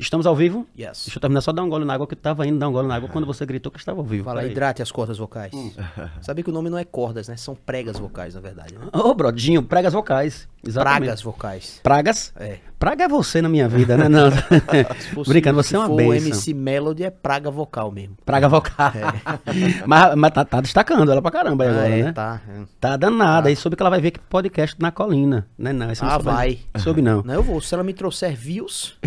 Estamos ao vivo? Yes. Deixa eu terminar só dar um gole na água, que eu tava indo dar um gole na água quando você gritou que estava ao vivo. Fala, hidrate as cordas vocais. Sabia que o nome não é cordas, né? São pregas vocais, na verdade. Né? Ô, Brodinho, pregas vocais. Exatamente. Pragas vocais. Pragas? É. Praga é você na minha vida, né? Não. Fosse- Brincando, você é uma for o benção. MC Melody é praga vocal mesmo. Praga vocal. mas mas tá, tá destacando ela pra caramba aí Ah, agora, é, né? tá. Tá danada. Aí soube que ela vai ver que podcast na colina. Né? Não, esse não Ah, soube, vai. Não. Soube não. Não, eu vou. Se ela me trouxer views,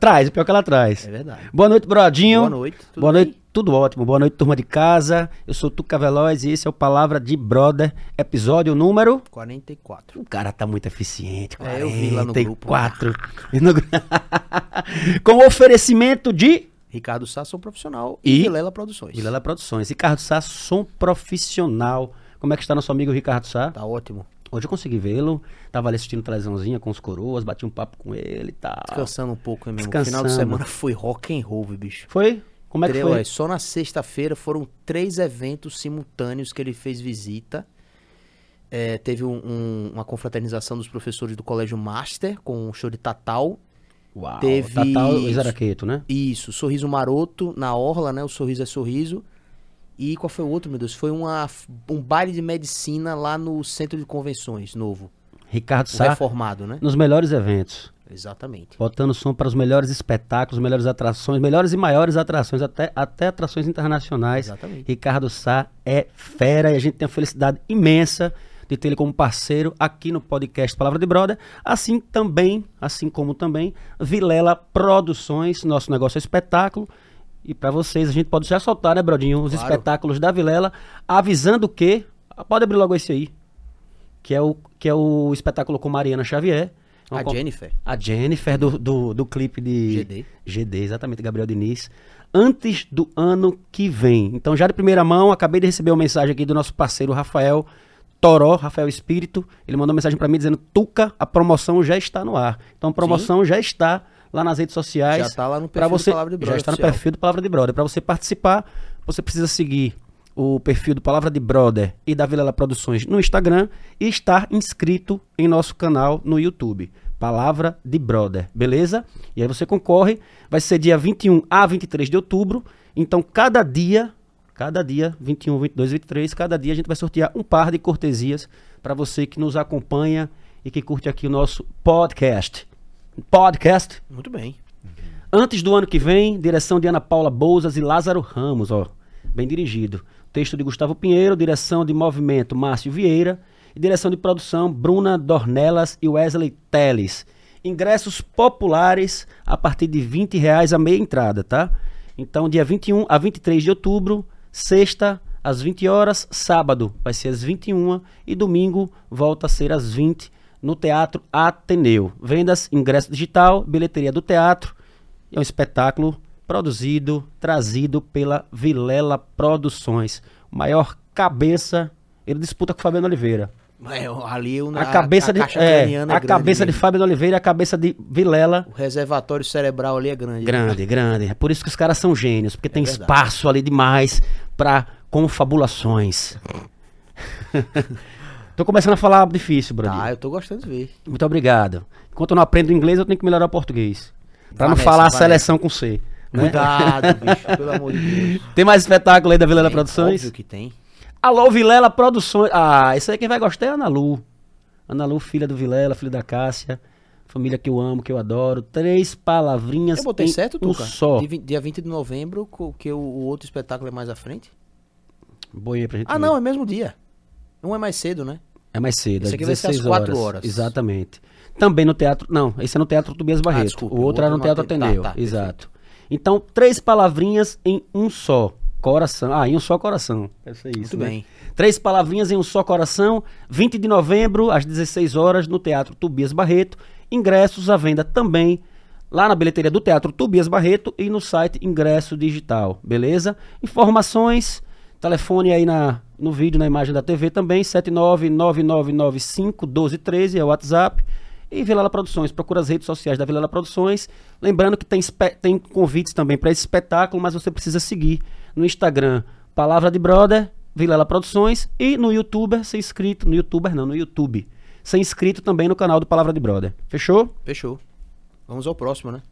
traz, o pior que ela traz. é verdade. Boa noite, Brodinho. Boa noite, tudo Boa noite, bem? Tudo ótimo. Boa noite, turma de casa. Eu sou Tuca Veloz e esse é o Palavra de Brother, episódio número. 44. O cara tá muito eficiente. É, eu vi lá no grupo. 44. No Com oferecimento de Ricardo Sá, sou profissional. E? E Vilela Produções. Vilela Produções. Ricardo Sá, som profissional. Como é que está nosso amigo Ricardo Sá? Tá ótimo. Hoje eu consegui vê-lo. Tava ali assistindo televisãozinha com os coroas, bati um papo com ele e tal. Descansando um pouco, hein, meu? Descansando. Final de semana foi rock and roll, bicho. Foi? Como é que foi? Só na sexta-feira foram três eventos simultâneos que ele fez visita. É, teve um- um- uma confraternização dos professores do Colégio Master com o show de Tatal. Uau. teve- Tatal Isaraqueto, né? Isso, Sorriso Maroto na Orla, né? O Sorriso é Sorriso. E qual foi o outro, meu Deus? Foi uma, um baile de medicina lá no Centro de Convenções, novo. Ricardo Sá, reformado, né? nos melhores eventos. Exatamente. Botando som para os melhores espetáculos, melhores atrações, melhores e maiores atrações, até, até atrações internacionais. Exatamente. Ricardo Sá é fera e a gente tem a felicidade imensa de ter ele como parceiro aqui no podcast Palavra de Brother, assim também, assim como também Vilela Produções, nosso negócio é espetáculo. E para vocês, a gente pode já soltar, né, Brodinho, os Claro. espetáculos da Vilela, avisando que, pode abrir logo esse aí, que é o, que é o espetáculo com Mariana Xavier. Uma A Jennifer. a Jennifer do, do, do clipe de GD. GD, exatamente, Gabriel Diniz. Antes do ano que vem. Então, já de primeira mão, acabei de receber uma mensagem aqui do nosso parceiro Rafael Toró, Rafael Espírito. Ele mandou uma mensagem pra mim dizendo: Tuca, a promoção já está no ar. Então, a promoção já está lá nas redes sociais. Já tá lá no perfil do você, Palavra de Brother Já está no oficial. perfil do Palavra de Brother. Para você participar, você precisa seguir o perfil do Palavra de Brother e da Vilela Produções no Instagram e estar inscrito em nosso canal no YouTube. Palavra de Brother, beleza? E aí você concorre, vai ser dia 21 a 23 de outubro. Então, cada dia, cada dia, 21, 22, 23, cada dia a gente vai sortear um par de cortesias para você que nos acompanha e que curte aqui o nosso podcast. Podcast Muito bem. Antes do ano que vem, direção de Ana Paula Bouzas e Lázaro Ramos, ó, bem dirigido. Texto de Gustavo Pinheiro, direção de movimento Márcio Vieira e direção de produção Bruna Dornelas e Wesley Teles. Ingressos populares a partir de 20 reais a meia entrada, tá? Então, dia 21 a 23 de outubro, sexta às 20 horas, sábado vai ser às 21 e domingo volta a ser às 20 no Teatro Ateneu. Vendas, ingresso digital, bilheteria do teatro. É um espetáculo produzido, trazido pela Vilela Produções. O maior cabeça, ele disputa com o Fabiano Oliveira. É, ali eu, A, cabeça de caixa é, craniana é a cabeça de mesmo. Fabiano Oliveira e a cabeça de Vilela O reservatório cerebral ali é grande. Grande, grande. É por isso que os caras são gênios, porque tem verdade. espaço ali demais pra confabulações. Tô começando a falar difícil, Bruno. Tá, eu tô gostando de ver. Muito obrigado. Enquanto eu não aprendo inglês, eu tenho que melhorar o português. Pra Vai não falar a vai seleção com C. né? Cuidado, bicho, pelo amor de Deus. Tem mais espetáculo aí da Vilela Tem, Produções? Óbvio que tem. Alô, Vilela Produções. Ah, isso aí quem vai gostar é a Ana Lu. Ana Lu, filha do Vilela, filha da Cássia. Família que eu amo, que eu adoro. Três palavrinhas Eu botei certo, um Tuca? só. De vi- dia 20 de novembro, que o, outro espetáculo é mais à frente? Boiei pra gente Ah, ver. não, é mesmo dia. Um é mais cedo, né? É mais cedo, Esse às aqui vai ser às 16 quatro horas. Exatamente. Também no teatro. Não, esse é no Teatro Tobias Barreto. desculpa, o outro era no Teatro Aten- Ateneu. tá, tá, Exato. Então, três palavrinhas em um só. Coração. Ah, em um só coração. Deve ser isso. Muito né? bem. Três palavrinhas em um só coração. 20 de novembro, às 16 horas, no Teatro Tobias Barreto. Ingressos à venda também lá na bilheteria do Teatro Tobias Barreto e no site Ingresso Digital, beleza? Informações, telefone aí na, no vídeo, na imagem da TV também, 79999511213 é o WhatsApp. E Vilela Produções, procura as redes sociais da Vilela Produções. Lembrando que tem, tem convites também para esse espetáculo, mas você precisa seguir no Instagram Palavra de Brother, Vilela Produções e no YouTuber, ser inscrito, no YouTuber não, no YouTube. Ser inscrito também no canal do Palavra de Brother. Fechou? Fechou. Vamos ao próximo, né?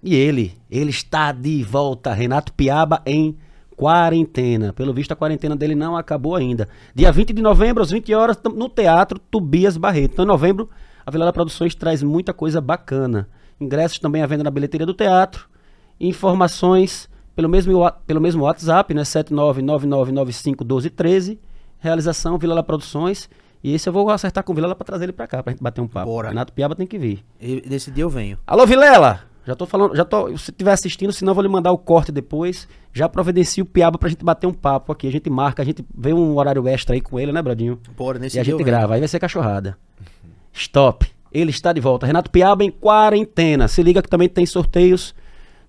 E ele, ele está de volta, Renato Piaba em quarentena. Pelo visto, a quarentena dele não acabou ainda. Dia 20 de novembro, às 20 horas, no Teatro Tobias Barreto. Então, em novembro, a Vilela Produções traz muita coisa bacana. Ingressos também à venda na bilheteria do teatro. Informações pelo mesmo, pelo mesmo WhatsApp, né? 7999951213. Realização Vilela Produções. E esse eu vou acertar com o Vilela pra trazer ele pra cá, pra gente bater um papo. Bora. Renato Piaba tem que vir. E nesse dia eu venho. Alô, Vilela! Já tô falando, já tô. Se estiver assistindo, senão eu vou lhe mandar o corte depois. Já providencio o Piaba pra gente bater um papo aqui. A gente marca, a gente vê um horário extra aí com ele, né, Bradinho? Bora, nesse e a gente grava, aí vai ser cachorrada. Stop. Ele está de volta. Renato Piaba em quarentena. Se liga que também tem sorteios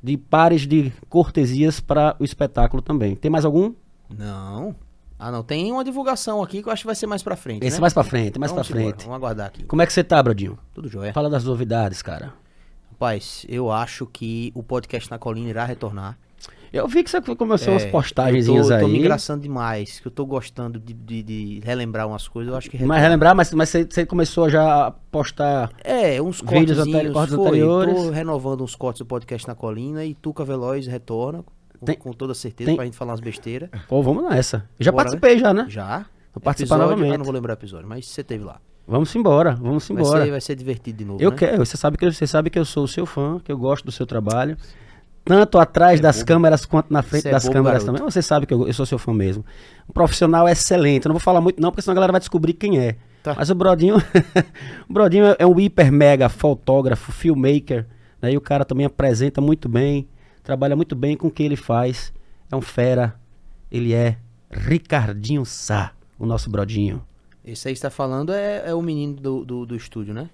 de pares de cortesias para o espetáculo também. Tem mais algum? Não. Ah, não. Tem uma divulgação aqui que eu acho que vai ser mais pra frente. Esse né? mais pra frente, mais Vamos pra frente. Vamos aguardar aqui. Como é que você tá, Bradinho? Tudo jóia. Fala das novidades, cara. Rapaz, eu acho que o podcast na colina irá retornar. Eu vi que você começou umas É, postagenzinhas eu tô, eu tô aí. me engraçando demais, que eu tô gostando de, de- de relembrar umas coisas, eu acho que Mas relembrar, mas, mas você, você começou já a postar. É, uns Vídeos cortes, anteri- cortes foi, anteriores. Tô renovando uns cortes do podcast na colina e Tuca Veloz retorna, com, Tem- com toda certeza, tem- pra gente falar umas besteiras. Pô, vamos nessa. Eu já Bora, participei já, né? Já? Vou participar Episódio, novamente. Eu não vou lembrar o episódio, mas você teve lá. Vamos embora, vamos Vai embora. ser, vai ser divertido de novo, Eu né? quero, você sabe que você sabe que eu sou o seu fã, que eu gosto do seu trabalho. Tanto atrás das câmeras quanto na frente Você é das bobo, câmeras garoto. também. Você sabe que eu, eu sou seu fã mesmo. Um profissional excelente. Eu não vou falar muito não, porque senão a galera vai descobrir quem é. Tá. Mas o Brodinho, o Brodinho é- é um hiper mega fotógrafo, filmmaker, né? E o cara também apresenta muito bem, trabalha muito bem com o que ele faz. É um fera. Ele é Ricardinho Sá, o nosso Brodinho. Esse aí que você tá falando é, é o menino do, do, do estúdio, né?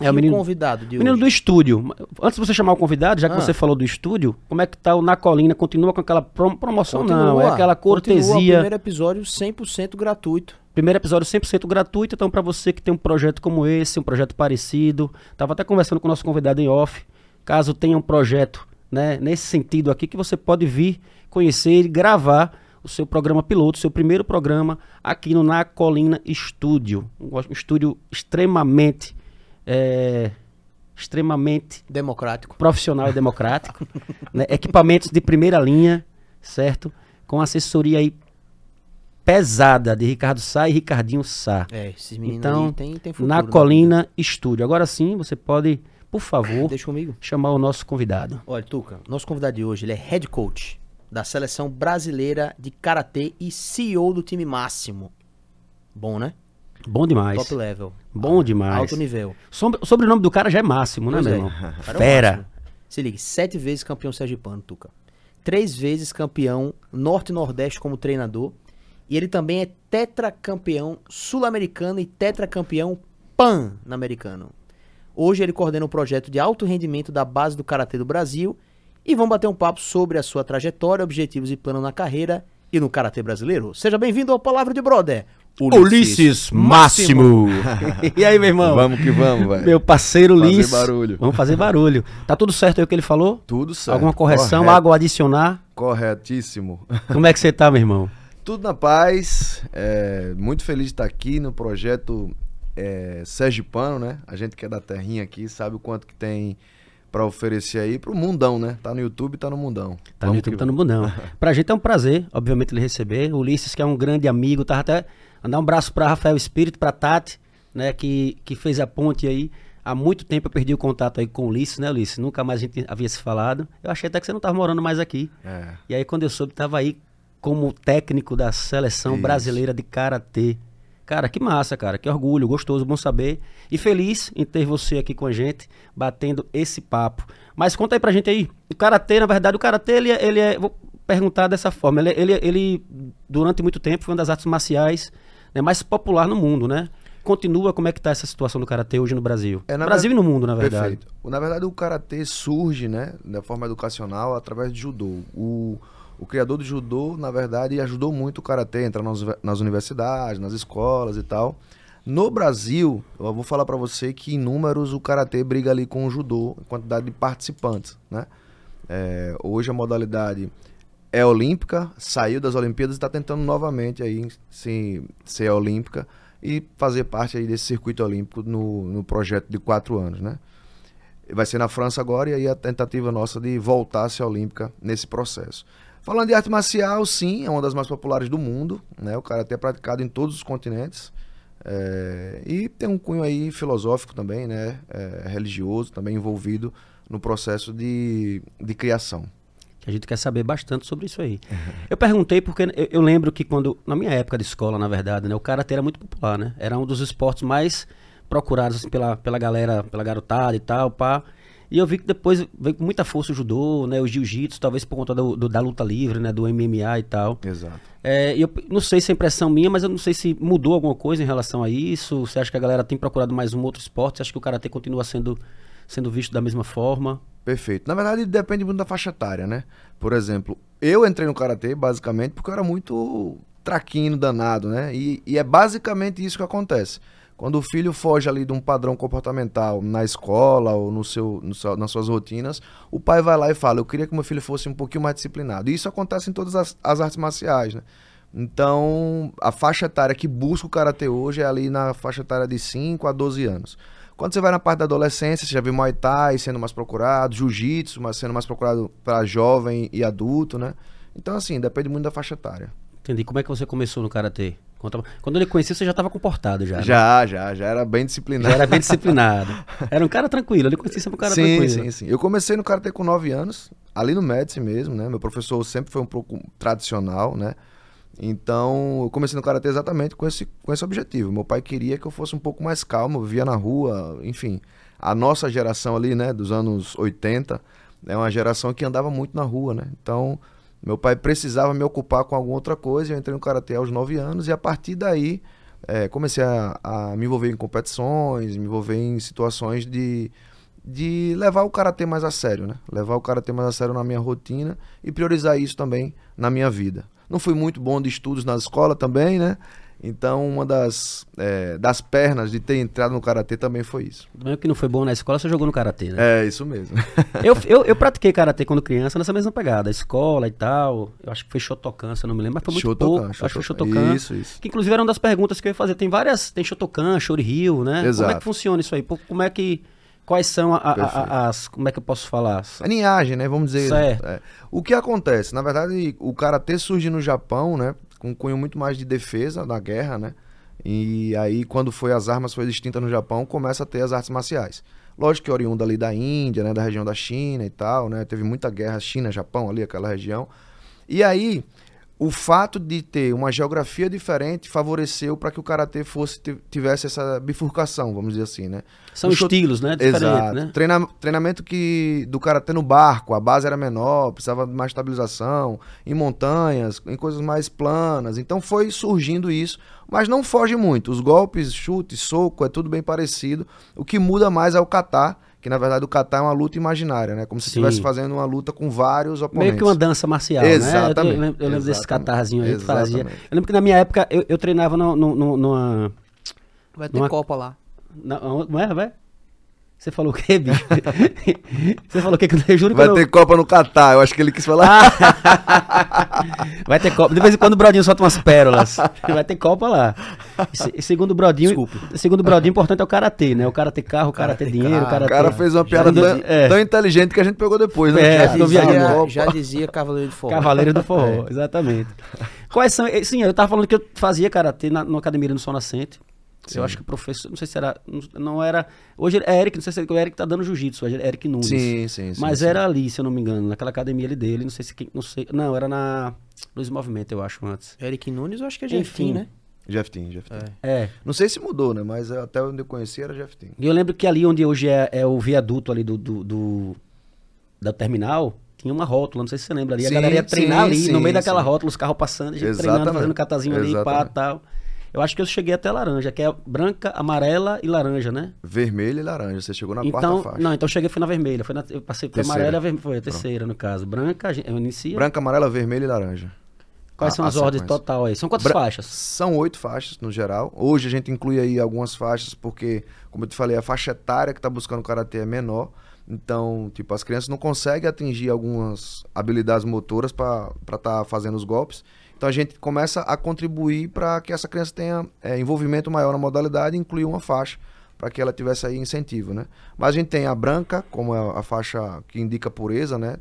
É o menino- convidado de Menino hoje. do estúdio. Antes de você chamar o convidado, já que Ah. você falou do estúdio, como é que tá o Na Colina? Continua com aquela prom- promoção? não, é Continua, aquela continua, o cortesia. primeiro episódio 100% gratuito. Primeiro episódio 100% gratuito, então para você que tem um projeto como esse, um projeto parecido, tava até conversando com o nosso convidado em off, caso tenha um projeto, né, nesse sentido aqui que você pode vir conhecer e gravar o seu programa piloto, seu primeiro programa aqui no Na Colina Estúdio, um estúdio extremamente é, extremamente Democrático. profissional e democrático, né? equipamentos de primeira linha, certo? Com assessoria aí pesada de Ricardo Sá e Ricardinho Sá. É, esses meninos Então, aí tem, tem futuro. na né? Colina Estúdio. Agora sim, você pode, por favor, Deixa comigo. chamar o nosso convidado. Olha, Tuca, nosso convidado de hoje, ele é head coach da seleção brasileira de karatê e CEO do time máximo. Bom, né? Bom demais. Top level. Bom demais. Alto nível. Sobre- O sobrenome do cara já é máximo, né, Pois meu é. irmão? É Fera. máximo. Se ligue, sete vezes campeão sergipano, Tuca. Três vezes campeão norte e nordeste como treinador. E ele também é tetracampeão sul-americano e tetracampeão pan-americano. Hoje ele coordena o projeto de alto rendimento da base do Karatê do Brasil e vamos bater um papo sobre a sua trajetória, objetivos e plano na carreira e no Karatê brasileiro. Seja bem-vindo ao Palavra de Brother. Ulisses Máximo. e aí, meu irmão? Vamos que vamos, velho. Meu parceiro Fazer Ulisses. barulho. Vamos fazer barulho. Tá tudo certo aí o que ele falou? Tudo certo. Alguma correção, Correto. algo adicionar? Corretíssimo. Como é que você tá, meu irmão? Tudo na paz. é, muito feliz de estar aqui no projeto é, Sergipano, né? A gente que é da terrinha aqui sabe o quanto que tem pra oferecer aí pro mundão, né? Tá no YouTube, tá no mundão. Tá no Vamos YouTube, que tá no Bundão. Pra gente é um prazer, obviamente, ele receber. O Ulisses, que é um grande amigo, tava até. Mandar um abraço pra Rafael Espírito, pra Tati, né? Que, que fez a ponte aí. Há muito tempo eu perdi o contato aí com o Ulisses, né, Ulisses? Nunca mais a gente havia se falado. Eu achei até que você não tava morando mais aqui. É. E aí, quando eu soube, tava aí como técnico da seleção Isso. brasileira de karatê. Cara, que massa, cara. Que orgulho, gostoso, bom saber. E feliz em ter você aqui com a gente, batendo esse papo. Mas conta aí pra gente aí. O karatê, na verdade, o karatê, ele é. Ele é vou perguntar dessa forma. Ele, ele, ele, durante muito tempo, foi uma das artes marciais né, mais popular no mundo, né? Continua, como é que tá essa situação do karatê hoje no Brasil? É, no Brasil e no mundo, na verdade. Perfeito. Na verdade, o karatê surge, né, da forma educacional através do judô. O, o criador do judô, na verdade, ajudou muito o karatê a entrar nas, nas universidades, nas escolas e tal. No Brasil, eu vou falar pra você que em números o karatê briga ali com o judô, em quantidade de participantes, né? É, hoje a modalidade é olímpica, saiu das Olimpíadas e está tentando novamente aí se, ser olímpica e fazer parte aí desse circuito olímpico no, no projeto de quatro anos, né? Vai ser na França agora e aí a tentativa nossa de voltar a ser olímpica nesse processo. Falando de arte marcial, sim, é uma das mais populares do mundo, né? O karatê é praticado em todos os continentes. É, e tem um cunho aí filosófico também, né? É, religioso, também envolvido no processo de, de criação. A gente quer saber bastante sobre isso aí. Uhum. Eu perguntei porque eu, eu, lembro que quando, na minha época de escola, na verdade, né, o karatê era muito popular, né? Era um dos esportes mais procurados assim, pela, pela galera, pela garotada e tal, pá. E eu vi que depois veio com muita força o judô, né, o jiu-jitsu, talvez por conta do, do, da luta livre, né, do MMA e tal. Exato. É, eu não sei se é impressão minha, mas eu não sei se mudou alguma coisa em relação a isso. Você acha que a galera tem procurado mais um outro esporte? Você acha que o karatê continua sendo, sendo visto da mesma forma? Perfeito. Na verdade, depende muito da faixa etária, né? Por exemplo, eu entrei no karatê basicamente porque eu era muito traquino danado, né? E, e é basicamente isso que acontece. Quando o filho foge ali de um padrão comportamental na escola ou no seu, no seu, nas suas rotinas, o pai vai lá e fala: Eu queria que meu filho fosse um pouquinho mais disciplinado. E isso acontece em todas as, as artes marciais, né? Então, a faixa etária que busca o karatê hoje é ali na faixa etária de 5 a 12 anos. Quando você vai na parte da adolescência, você já vê Muay Thai sendo mais procurado, Jiu-Jitsu sendo mais procurado para jovem e adulto, né? Então, assim, depende muito da faixa etária. Entendi. Como é que você começou no Karatê? Quando ele conhecia, você já estava comportado já. Né? Já, já, já era bem disciplinado. Já era bem disciplinado. Era um cara tranquilo, ele conhecia sempre um cara sim, tranquilo. Sim, sim, Eu comecei no Karatê com 9 anos, ali no Médici mesmo, né? Meu professor sempre foi um pouco tradicional, né? Então, eu comecei no Karatê exatamente com esse, com esse objetivo. Meu pai queria que eu fosse um pouco mais calmo, via na rua, enfim. A nossa geração ali, né, dos anos 80, é uma geração que andava muito na rua, né? Então, meu pai precisava me ocupar com alguma outra coisa, eu entrei no Karatê aos 9 anos e a partir daí é, comecei a, a, me envolver em competições, me envolver em situações de, de levar o Karatê mais a sério, né? Levar o Karatê mais a sério na minha rotina e priorizar isso também na minha vida. Não fui muito bom de estudos na escola também, né? Então, uma das, é, das pernas de ter entrado no karatê também foi isso. Mesmo que não foi bom na escola, você jogou no karatê, né? É, isso mesmo. eu, eu, eu, pratiquei karatê quando criança nessa mesma pegada, escola e tal. Eu acho que foi Shotokan, se eu não me lembro, mas foi muito Shotokan, pouco. Shotokan. Acho que foi Shotokan. Isso, isso. Que inclusive era uma das perguntas que eu ia fazer. Tem várias, tem Shotokan, Shorihyo, né? Exato. Como é que funciona isso aí? Como é que quais são a, a, as. Como é que eu posso falar? A linhagem, né? Vamos dizer. Certo. É. O que acontece? Na verdade, o karatê surge no Japão, né? Com um cunho muito mais de defesa da guerra, né? E aí, quando foi as armas foi extinta no Japão, começa a ter as artes marciais. Lógico que oriunda ali da Índia, né, da região da China e tal, né? Teve muita guerra China-Japão ali, aquela região. E aí, o fato de ter uma geografia diferente favoreceu para que o karatê fosse tivesse essa bifurcação, vamos dizer assim, né? São estilos, né? Diferente, Exato. Né? Treina, treinamento que do karatê no barco, a base era menor, precisava de mais estabilização, em montanhas, em coisas mais planas. Então foi surgindo isso, mas não foge muito. Os golpes, chute, soco, é tudo bem parecido. O que muda mais é o kata, que na verdade o kata é uma luta imaginária, né? Como se estivesse fazendo uma luta com vários oponentes. Meio que uma dança marcial, Exatamente. né? Eu, eu lembro, eu lembro desse catarzinho aí que fazia. Eu lembro que na minha época eu, eu treinava no, no, no, numa... Vai ter numa... Copa lá. Não, não é, vai? Você falou o quê, bicho? Você falou o quê? Eu juro que Vai ter eu... Copa no Catar, eu acho que ele quis falar. Vai ter Copa. De vez em quando o Brodinho solta umas pérolas. Vai ter Copa lá. E, segundo o Brodinho. Desculpe. Segundo o Brodinho, importante é o Karatê, né? O cara ter carro, o cara ter dinheiro, o cara O cara fez uma piada tão, é. tão, inteligente que a gente pegou depois, né? É, já, dizia, já dizia Cavaleiro do Forró. Cavaleiro do Forró, é. exatamente. Quais são. Eh, sim, eu tava falando que eu fazia Karatê na, na academia no Sol Nascente. Sim. Eu acho que o professor, não sei se era, não era, hoje é Eric, não sei se é o Eric tá dando jiu-jitsu, é Eric Nunes. Sim, sim, sim. Mas sim. era ali, se eu não me engano, naquela academia ali dele, não sei se quem, não sei, não, era na Luz Movimento, eu acho, antes. Eric Nunes, eu acho que é Jeftim, né? Jeftim, Jeftim. É. é. Não sei se mudou, né? Mas até onde eu conheci era Jeftim. E eu lembro que ali onde hoje é, é o viaduto ali do, do, do, da terminal, tinha uma rótula, não sei se você lembra ali. Sim, a galera ia treinar sim, ali, sim, no meio daquela rótula, os carros passando, a gente Exatamente. treinando, fazendo catazinho ali, pá, tal. Eu acho que eu cheguei até laranja, que é branca, amarela e laranja, né? Vermelha e laranja. Você chegou na então, quarta faixa. Não, então eu cheguei foi na vermelha. Foi na, eu passei por amarela e foi a terceira, Pronto. no caso. Branca, eu inicia. Branca, amarela, vermelha e laranja. Quais a, são as ordens total aí? São quantas Bra faixas? São oito faixas no geral. Hoje a gente inclui aí algumas faixas, porque, como eu te falei, a faixa etária que está buscando karatê é menor. Então, tipo, as crianças não conseguem atingir algumas habilidades motoras para estar tá fazendo os golpes. Então a gente começa a contribuir para que essa criança tenha é, envolvimento maior na modalidade e incluir uma faixa para que ela tivesse aí incentivo, né? Mas a gente tem a branca, como é a faixa que indica pureza, né?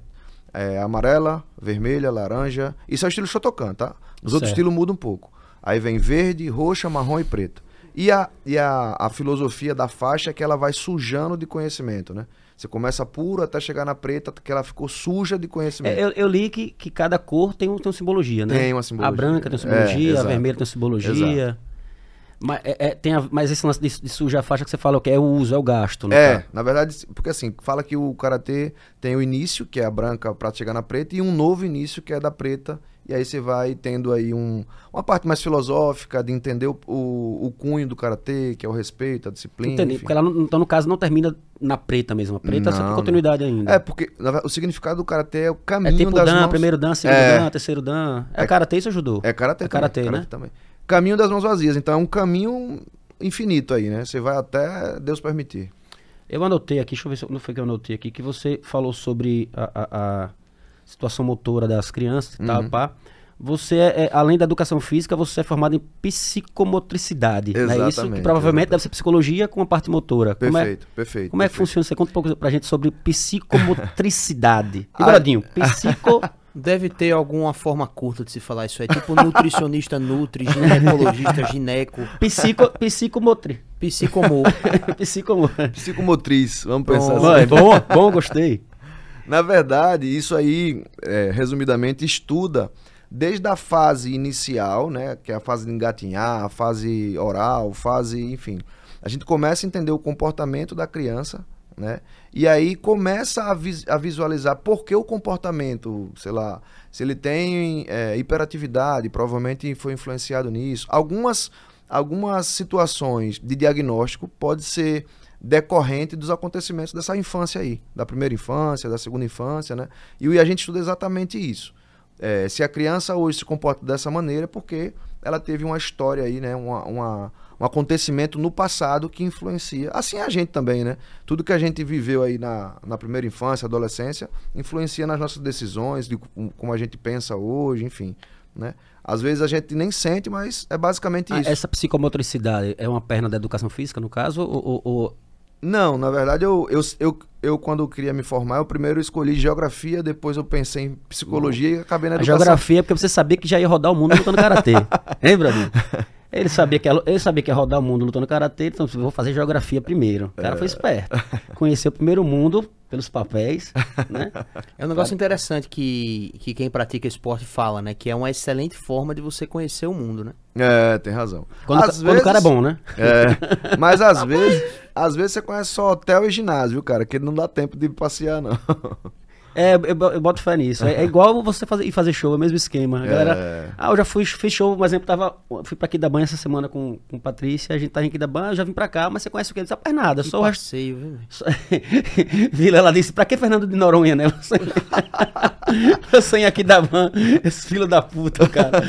É, amarela, vermelha, laranja. Isso é o estilo Shotokan, tá? Os outros Certo. estilos mudam um pouco. Aí vem verde, roxa, marrom e preto. E a, e a, a filosofia da faixa é que ela vai sujando de conhecimento, né? Você começa puro até chegar na preta, que ela ficou suja de conhecimento. É, eu, eu li que, que cada cor tem, um, tem uma simbologia, né? Tem uma simbologia. A branca tem uma É, simbologia, a exato. vermelha tem uma simbologia. Mas, é, é, tem a- mas esse lance de, de sujar a faixa que você falou que é o uso, é o gasto, né? É, na verdade, porque assim, fala que o karatê tem o início, que é a branca pra chegar na preta, e um novo início, que é da preta. E aí você vai tendo aí um, uma parte mais filosófica de entender o, o, o cunho do karatê, que é o respeito, a disciplina. Entendi. Porque ela, não- então, no caso, não termina na preta mesmo. A preta só Não, tem não. continuidade ainda. É, porque o significado do karatê é o É caminho tipo das dan, mãos. primeiro dan, segundo É. dan, terceiro dan. É, É- karatê isso ajudou. É karatê, É também, karatê, né? também. Caminho das mãos vazias. Então é um caminho infinito aí, né? Você vai até Deus permitir. Eu anotei aqui, deixa eu ver se não foi que eu anotei aqui, que você falou sobre a, a- a situação motora das crianças e tal, Uhum. pá. Você, é, é, além da educação física, você é formado em psicomotricidade. Não é isso? Que Exatamente, provavelmente exatamente. deve ser psicologia com a parte motora. Como é, Perfeito, perfeito. como é que perfeito. funciona? Você conta um pouco pra gente sobre psicomotricidade. Bradinho, psico... Deve ter alguma forma curta de se falar isso aí. Tipo nutricionista nutri, ginecologista, gineco, psico, psicomotri. psicomo. Psicomotri. Psicomotriz, vamos pensar Bom, assim. Vai, bom, bom, gostei. Na verdade, isso aí, é, resumidamente, estuda desde a fase inicial, né, que é a fase de engatinhar, a fase oral, fase, enfim. A gente começa a entender o comportamento da criança, né? E aí começa a, a visualizar por que o comportamento, sei lá, se ele tem é, hiperatividade, provavelmente foi influenciado nisso. Algumas, algumas situações de diagnóstico pode ser decorrente dos acontecimentos dessa infância aí, da primeira infância, da segunda infância, né? E, a gente estuda exatamente isso. É, se a criança hoje se comporta dessa maneira, é porque ela teve uma história aí, né? Uma, uma- um acontecimento no passado que influencia. Assim é a gente também, né? Tudo que a gente viveu aí na, na primeira infância, adolescência, influencia nas nossas decisões, de co- como a gente pensa hoje, enfim, né? Às vezes a gente nem sente, mas é basicamente Ah, isso. essa psicomotricidade é uma perna da educação física, no caso? Ou, ou- ou- Não, na verdade, eu, eu, eu, eu, quando queria me formar, eu primeiro escolhi geografia, depois eu pensei em psicologia e acabei na a educação. geografia é porque você sabia que já ia rodar o mundo lutando karatê. hein, Bradinho? Ele sabia, que ia, ele sabia que ia rodar o mundo lutando karatê, então eu vou fazer geografia primeiro. O cara foi esperto. Conheceu primeiro o mundo pelos papéis, né? É um negócio interessante que, que quem pratica esporte fala, né? Que é uma excelente forma de você conhecer o mundo, né? É, tem razão. Quando, Às quando o cara é vezes- bom, né? É, mas às vezes, às vezes você conhece só hotel e ginásio, viu, cara? Que não dá tempo de passear, não. É, eu, eu boto fé nisso. É, é igual você fazer, ir fazer show, é o mesmo esquema. A galera, É. ah, eu já fui, fiz show, por exemplo, tava, fui pra aqui da banha essa semana com, com Patrícia, a gente tá aqui da banha, eu já vim pra cá, mas você conhece o quê? Não sabe mais nada, Que só o passeio, viu? Só- Vila, ela disse, pra que Fernando de Noronha, né? Você, você aqui da van, esse filho da puta, cara.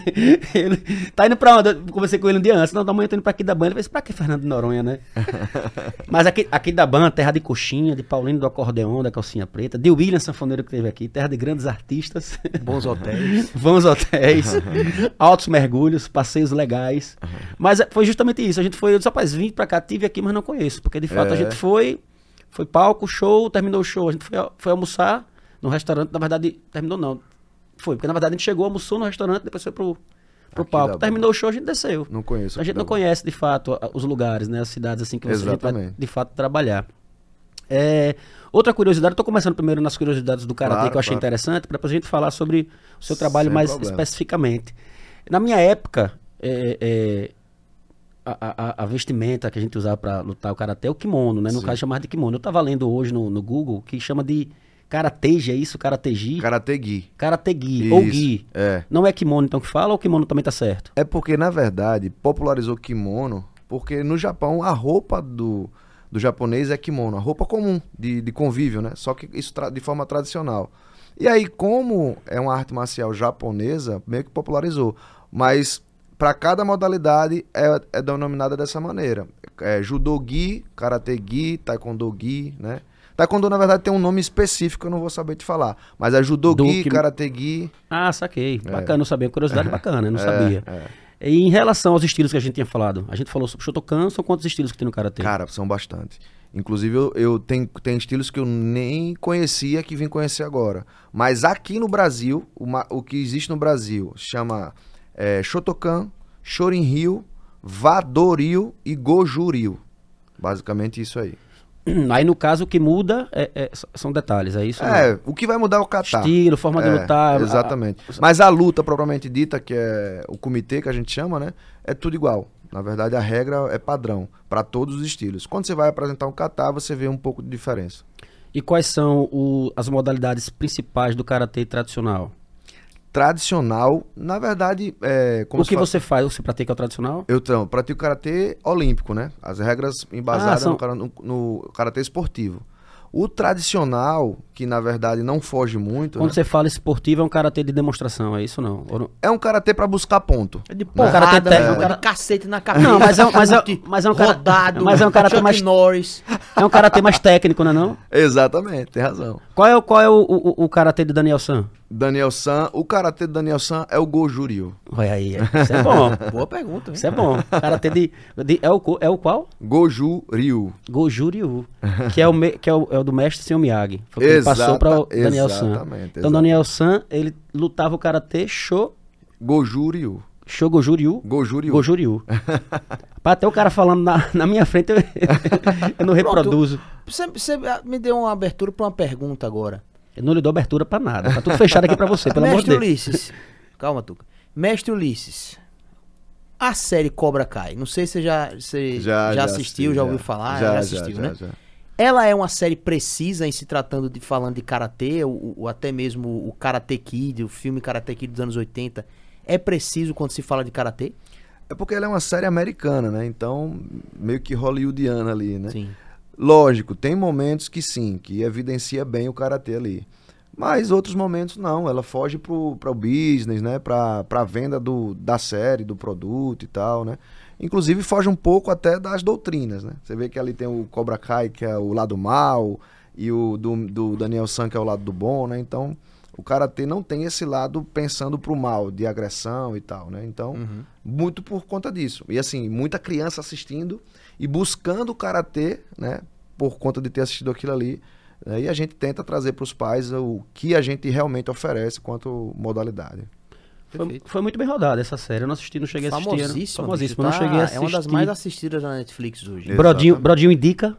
Ele, tá indo pra onde? Eu conversei com ele um dia antes, não, da manhã eu tô indo pra aqui da banha. Ele disse, pra que Fernando Noronha, né? Mas aqui, aqui da ban, terra de coxinha, de Paulino do acordeon, da calcinha preta, de William Sanfoneiro que teve aqui, terra de grandes artistas. Bons hotéis. Vamos hotéis, altos mergulhos, passeios legais. Mas foi justamente isso. A gente foi, eu disse, rapaz, vim pra cá, tive aqui, mas não conheço. Porque de fato a É. gente foi, foi palco, show, terminou o show. A gente foi, foi almoçar no restaurante, na verdade, terminou não. Foi, porque na verdade a gente chegou, almoçou no restaurante, depois foi pro, pro Aqui palco. Terminou o show, a gente desceu. Não conheço. A gente não conhece de fato os lugares, né? As cidades assim que você vai, de fato trabalhar. É, outra curiosidade, eu tô começando primeiro nas curiosidades do Karatê Claro, que eu achei claro. interessante, para a gente falar sobre o seu trabalho Sem mais problema. especificamente. Na minha época, é, é, a, a- a vestimenta que a gente usava para lutar o Karatê é o kimono, né? No Sim. caso, chamava de kimono. Eu tava lendo hoje no, no Google que chama de Karateji, é isso? Karateji? Karate Gi. Karategi, ou gi. É. Não é kimono então que fala ou o kimono também tá certo? É porque, na verdade, popularizou kimono, porque no Japão a roupa do, do japonês é kimono, a roupa comum, de, de convívio, né? Só que isso de forma tradicional. E aí, como é uma arte marcial japonesa, meio que popularizou. Mas para cada modalidade é, é denominada dessa maneira. É judo-gi, karate-gi, taekwondo-gi, né? Taekwondo, na verdade, tem um nome específico, eu não vou saber te falar. Mas é judo-gi, Do que- karate-gi... Ah, saquei. É. Bacana, não sabia. Curiosidade bacana, eu não É, sabia. é. E em relação aos estilos que a gente tinha falado, a gente falou sobre Shotokan, são quantos estilos que tem no Karatê? Cara, são bastante. Inclusive, eu, eu tenho, tem estilos que eu nem conhecia que vim conhecer agora. Mas aqui no Brasil, o, ma- o que existe no Brasil chama é, Shotokan, Shorin-ryu, Vadoryu e Goju-ryu. Basicamente isso aí. Aí no caso o que muda é- é- são detalhes, é isso? É, o que vai mudar é o kata. Estilo, forma de É, lutar. a- Exatamente. Mas a luta propriamente dita, que é o comitê que a gente chama, né? É tudo igual. Na verdade, a regra é padrão para todos os estilos. Quando você vai apresentar um kata, você vê um pouco de diferença. E quais são o- as modalidades principais do Karatê tradicional? Tradicional, na verdade, é como o se que você faz? Você pratica o tradicional? Eu tra- pratico karatê olímpico, né? As regras embasadas Ah, são- no, no, no karatê esportivo. O tradicional, que na verdade não foge muito, Quando né? você fala esportivo, é um karatê de demonstração, é isso não? Ou não? é um karatê para buscar ponto. É de Pô, o cara tem porrada, técnica, é o cara- de cacete na cabeça. Não, mas é um- mas é- mas é um cara- rodado, mas é um karatê mais- Norris. É um karatê mais técnico, não é não? Exatamente, tem razão. Qual é o, qual é o, o, o karatê de Daniel San? Daniel San, o karatê do Daniel San é o Goju Ryu. Olha aí, isso é bom. Boa pergunta, hein? Isso é bom. Karatê de, de- é, o, é o qual? Goju Ryu. Goju Ryu, que é o, me- que é o, é o do mestre Senhor Miyagi. Foi que ele Exata- passou para o Daniel San. exatamente, Então exatamente. Daniel San, ele lutava o karatê Sho, Goju Ryu. Sho Goju Ryu. Goju Ryu. Goju Ryu. Pra até o cara falando na, na minha frente, eu, eu não reproduzo. Você, você me deu uma abertura pra uma pergunta agora. Eu não lhe dou abertura pra nada. Tá tudo fechado aqui pra você, pelo amor de Mestre Deus. Ulisses. Calma, Tuca. Mestre Ulisses. A série Cobra Kai. Não sei se você já, você já, assistiu, assisti, já ouviu falar, já, assistiu, já, né? já. Ela é uma série precisa em se tratando de falando de karatê, ou, ou até mesmo o Karate Kid, o filme Karate Kid dos anos 80. É preciso quando se fala de karatê? É porque ela é uma série americana, né? Então, meio que hollywoodiana ali, né? Sim. Lógico, tem momentos que sim, que evidencia bem o karatê ali. Mas outros momentos não, ela foge pro, pro business, né? Pra, pra venda do, da série, do produto e tal, né? Inclusive foge um pouco até das doutrinas, né? Você vê que ali tem o Cobra Kai, que é o lado mal, e o do, do Daniel San, que é o lado do bom, né? Então, o karatê não tem esse lado pensando pro mal, de agressão e tal, né? Então, Uhum. muito por conta disso. E assim, muita criança assistindo e buscando o karatê, né? Por conta de ter assistido aquilo ali. né, E a gente tenta trazer para os pais o que a gente realmente oferece quanto modalidade. Foi, foi muito bem rodada essa série. Eu não assisti, não cheguei a assistir. Famosíssima. Famosíssima, bicho, não cheguei a tá- assistir. É uma das mais assistidas na Netflix hoje. É. Brodinho, Exatamente. Brodinho indica?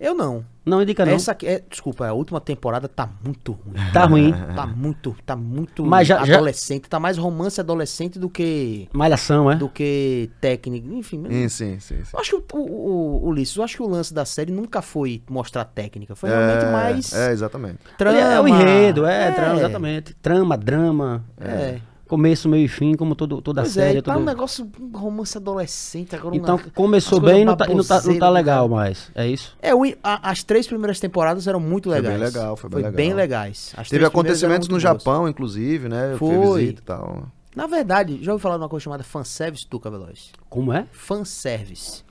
Eu não. Não indica não. Essa aqui, é, desculpa, a última temporada tá muito ruim. Tá ruim. Tá muito, tá muito Mas já- já- adolescente, tá mais romance adolescente do que Malhação, é? do que técnico, enfim. Sim, sim, sim. sim. Eu acho que o, o, o, Ulisses, eu acho que o lance da série nunca foi mostrar técnica, foi realmente mais É, exatamente. trama. é o enredo, é, trama, exatamente. Trama, drama. É. Começo, meio e fim, como todo, toda Pois série. é, tá todo- um negócio, romance adolescente agora. Então uma- começou bem e não tá, e não tá, não tá legal cara. mais. É isso? É, o, a- as três primeiras temporadas eram muito Foi legais. bem legal, foi bem legal. legais. As Teve acontecimentos no boas. Japão, inclusive, né? Foi. visita e tal. Na verdade, já ouviu falar de uma coisa chamada fanservice, Tuca Veloz? Como é? Fanservice.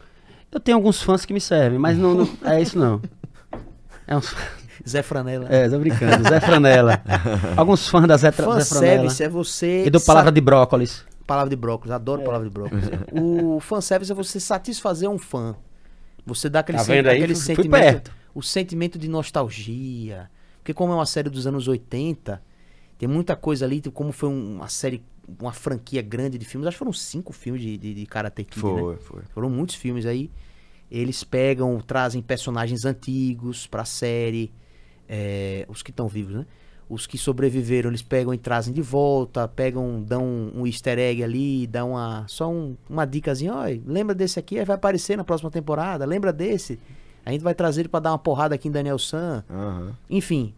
Eu tenho alguns fãs que me servem, mas não, não- é isso não. É uns. Zé Franela. É, tô brincando. Zé Franela. Alguns fãs da Zé, Tra- Zé Franela. Fanservice é você. E do Palavra de Brócolis. Palavra de brócolis, adoro palavra de brócolis. o fanservice é você satisfazer um fã. Você dá aquele, Tá sen- vendo aí? aquele Fui- fui sentimento. perto. O sentimento de nostalgia. Porque como é uma série dos anos 80, tem muita coisa ali, tipo, como foi um- uma série, uma franquia grande de filmes. Acho que foram cinco filmes de, de, de Karate Kid, né? Foi, foi. Foram muitos filmes aí. Eles pegam, trazem personagens antigos pra série. É, os que estão vivos, né? Os que sobreviveram, eles pegam e trazem de volta, pegam, dão um, um easter egg ali, dão uma, só um- uma dicasinha, ó, lembra desse aqui, aí vai aparecer na próxima temporada, lembra desse? A gente vai trazer ele pra dar uma porrada aqui em Daniel San. Aham. Enfim,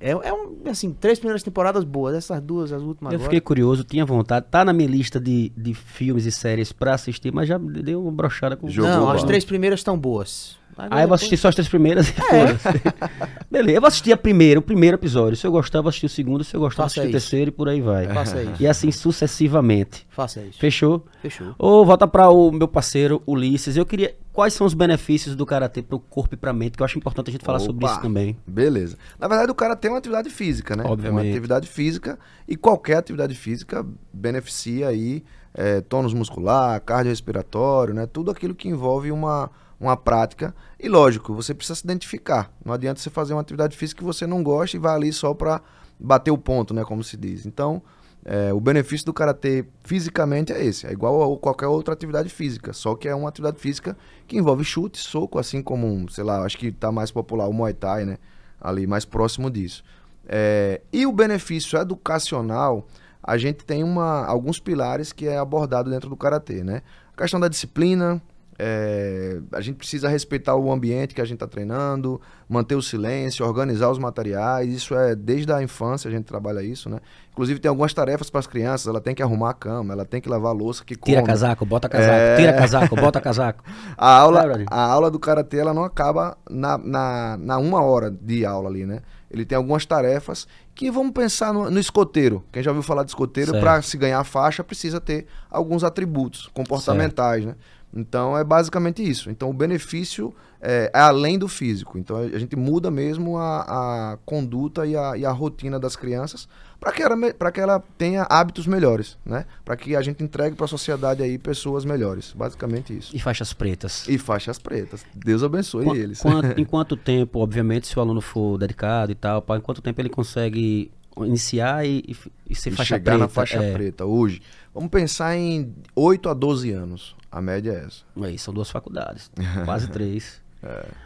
é, é um, assim, três primeiras temporadas boas, essas duas, as últimas Eu agora. fiquei curioso, tinha vontade. Tá na minha lista de, de filmes e séries pra assistir, mas já deu uma brochada com Jogou Não, as três primeiras estão boas. Agora Aí eu vou depois- assistir só as três primeiras e É. foda-se. Beleza, eu vou assistir a primeira, o primeiro episódio. Se eu gostar, eu vou assistir o segundo. Se eu gostar, eu vou assistir o terceiro e por aí vai. Faça isso. E assim sucessivamente. Faça isso. Fechou? Fechou. Ou volta para o meu parceiro Ulisses. Eu queria. quais são os benefícios do karatê pro corpo e pra mente, que eu acho importante a gente falar sobre Opa, isso também. Beleza. Na verdade, o cara tem uma atividade física, né? Obviamente. Uma atividade física e qualquer atividade física beneficia aí é, tônus muscular, cardiorrespiratório, né? Tudo aquilo que envolve uma, uma prática. E lógico, você precisa se identificar. Não adianta você fazer uma atividade física que você não gosta e vai ali só para bater o ponto, né? Como se diz. Então, é, o benefício do karatê fisicamente é esse. É igual a qualquer outra atividade física. Só que é uma atividade física que envolve chute, soco, assim como, sei lá, acho que está mais popular o Muay Thai, né? Ali mais próximo disso. É, e o benefício educacional, a gente tem uma, alguns pilares que é abordado dentro do karatê, né? A questão da disciplina, é, a gente precisa respeitar o ambiente que a gente está treinando, manter o silêncio, organizar os materiais. Isso é desde a infância a gente trabalha isso, né? Inclusive tem algumas tarefas para as crianças. Ela tem que arrumar a cama, ela tem que lavar a louça que Tira come. casaco, bota casaco, É. tira casaco, bota casaco. A aula, Brad. a aula do karatê ela não acaba na, na, na uma hora de aula ali, né? Ele tem algumas tarefas que vamos pensar no, no escoteiro. Quem já ouviu falar de escoteiro, Certo. para se ganhar a faixa, precisa ter alguns atributos comportamentais, né? Então é basicamente isso. Então o benefício é, é além do físico. Então a gente muda mesmo a, a conduta e a, e a rotina das crianças para que, ela que ela tenha hábitos melhores, né? Para que a gente entregue para a sociedade aí pessoas melhores. Basicamente isso. E faixas pretas. E faixas pretas. Deus abençoe Qua- eles. quanto- em quanto tempo, obviamente, se o aluno for dedicado e tal, em quanto tempo ele consegue iniciar e, e, e ser E faixa chegar preta? na faixa é, preta hoje. Vamos pensar em 8 a 12 anos. A média é essa. Aí, são duas faculdades, quase três.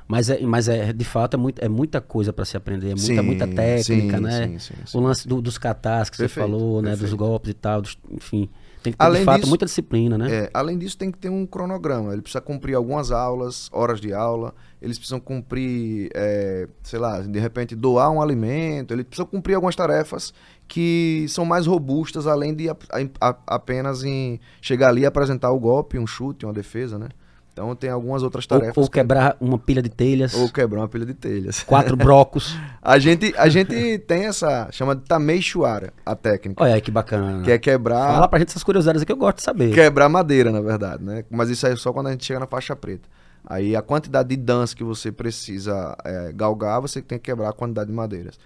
Mas, é, mas é, de fato, é, muito, é muita coisa para se aprender, é muita, Sim, muita técnica, sim, né? sim. O lance do- dos catas que Perfeito, você falou, né? Dos perfeito. golpes e tal, dos- enfim. Tem que ter, Além de fato, disso- muita disciplina, né? É, além disso, tem que ter um cronograma. Ele precisa cumprir algumas aulas, horas de aula. Eles precisam cumprir, é, sei lá, de repente doar um alimento. Ele precisa cumprir algumas tarefas que são mais robustas, além de a- a- apenas em chegar ali e apresentar o golpe, um chute, uma defesa, né? Então tem algumas outras Ou, tarefas. ou que- quebrar uma pilha de telhas, ou quebrar uma pilha de telhas. quatro brocos. A gente, a gente tem essa, chama de Tameixuara, a técnica. Olha aí que bacana. Que é quebrar, Fala pra gente essas curiosidades aqui, eu gosto de saber. quebrar madeira, na verdade, né? Mas isso aí é só quando a gente chega na faixa preta. Aí a quantidade de dança que você precisa é, galgar, você tem que quebrar a quantidade de madeiras.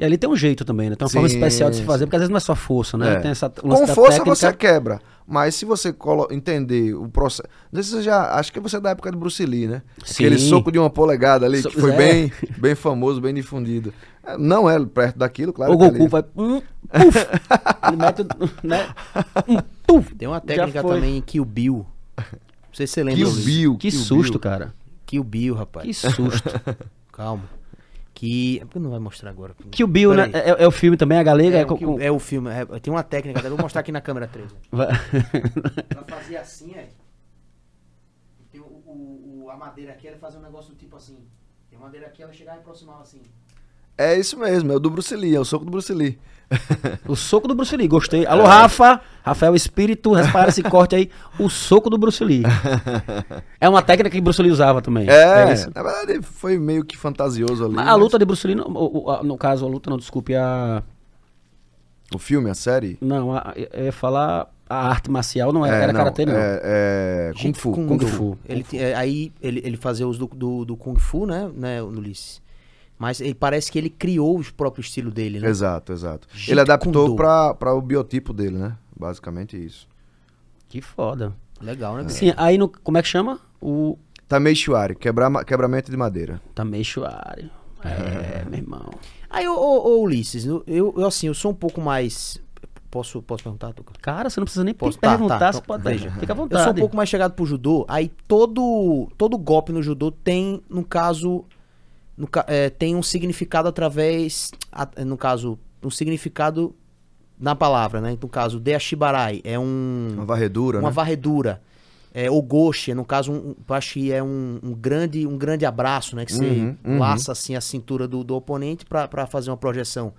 E ali tem um jeito também, né? Tem uma forma Sim, especial de se fazer, sim. porque às vezes não é só força, né? É. Tem essa, o Com força técnica. você quebra, mas se você colo- entender o processo... Não sei se você já... Acho que você é da época do Bruce Lee, né? Sim. Aquele soco de uma polegada ali, So- que foi é. bem, bem famoso, bem difundido. É, Não é perto daquilo, claro o que Goku ali- vai. Hum, puf, ele mete, o- né? Um, puf. Tem uma técnica também em Kill Bill. Não sei se você lembra. Kill. Bill. Que Kill susto, Bill. cara. Kill Bill, rapaz. Que susto. Calma. Que. é Não vai mostrar agora. que o Bill, né? É, é o filme também, a galega. É, é o, com- é o filme. é- tem uma técnica dela. Vou mostrar aqui na câmera 3. vai- Ela fazia assim, aí. Tem o, o- o- a madeira aqui, ela fazia um negócio do tipo assim. Tem a madeira aqui, ela chegava e aproximava assim. É isso mesmo, é o do Bruce Lee, é o soco do Bruce Lee. o soco do Bruce Lee, gostei. Alô, Rafa. Rafael Espírito, repara esse corte aí. O soco do Bruce Lee. É uma técnica que Bruce Lee usava também. É, isso? na verdade foi meio que fantasioso ali. Mas a mas- luta de Bruce Lee, no, no caso, a luta não, desculpe, a. O filme, a série? Não, a, eu ia falar a arte marcial, não era, É, era karatê, não. É, é Kung Fu. Kung, Kung Fu. Fu. Ele, é, aí ele, ele fazia uso do, do, do Kung Fu, né, né, Ulisses? Mas ele, parece que ele criou o próprio estilo dele, né? Exato, exato. Jeet Ele adaptou pra o biotipo dele, né? Basicamente isso. Que foda. Legal, né? bicho? Sim, aí no. Como é que chama? O Tameixuari, quebrar, ma- quebramento de madeira. Tameixuari. É, meu irmão. Aí, ô, ô, ô, Ulisses, eu, eu, eu, assim, eu sou um pouco mais. Posso, posso perguntar, Tuca? Cara, você não precisa nem Posso? perguntar, Tá, tá, você então, pode. veja. Fica à Eu vontade. sou um pouco mais chegado pro judô, aí todo, todo golpe no judô tem, no caso, no, é, tem um significado através, no caso, um significado na palavra, né? No caso, Deashibarai é um... Uma varredura, uma né? varredura. É, Ogoshi, no caso, um, acho que é um, um grande, um grande abraço, né? Que você Uhum, uhum. laça assim a cintura do, do oponente pra fazer uma projeção.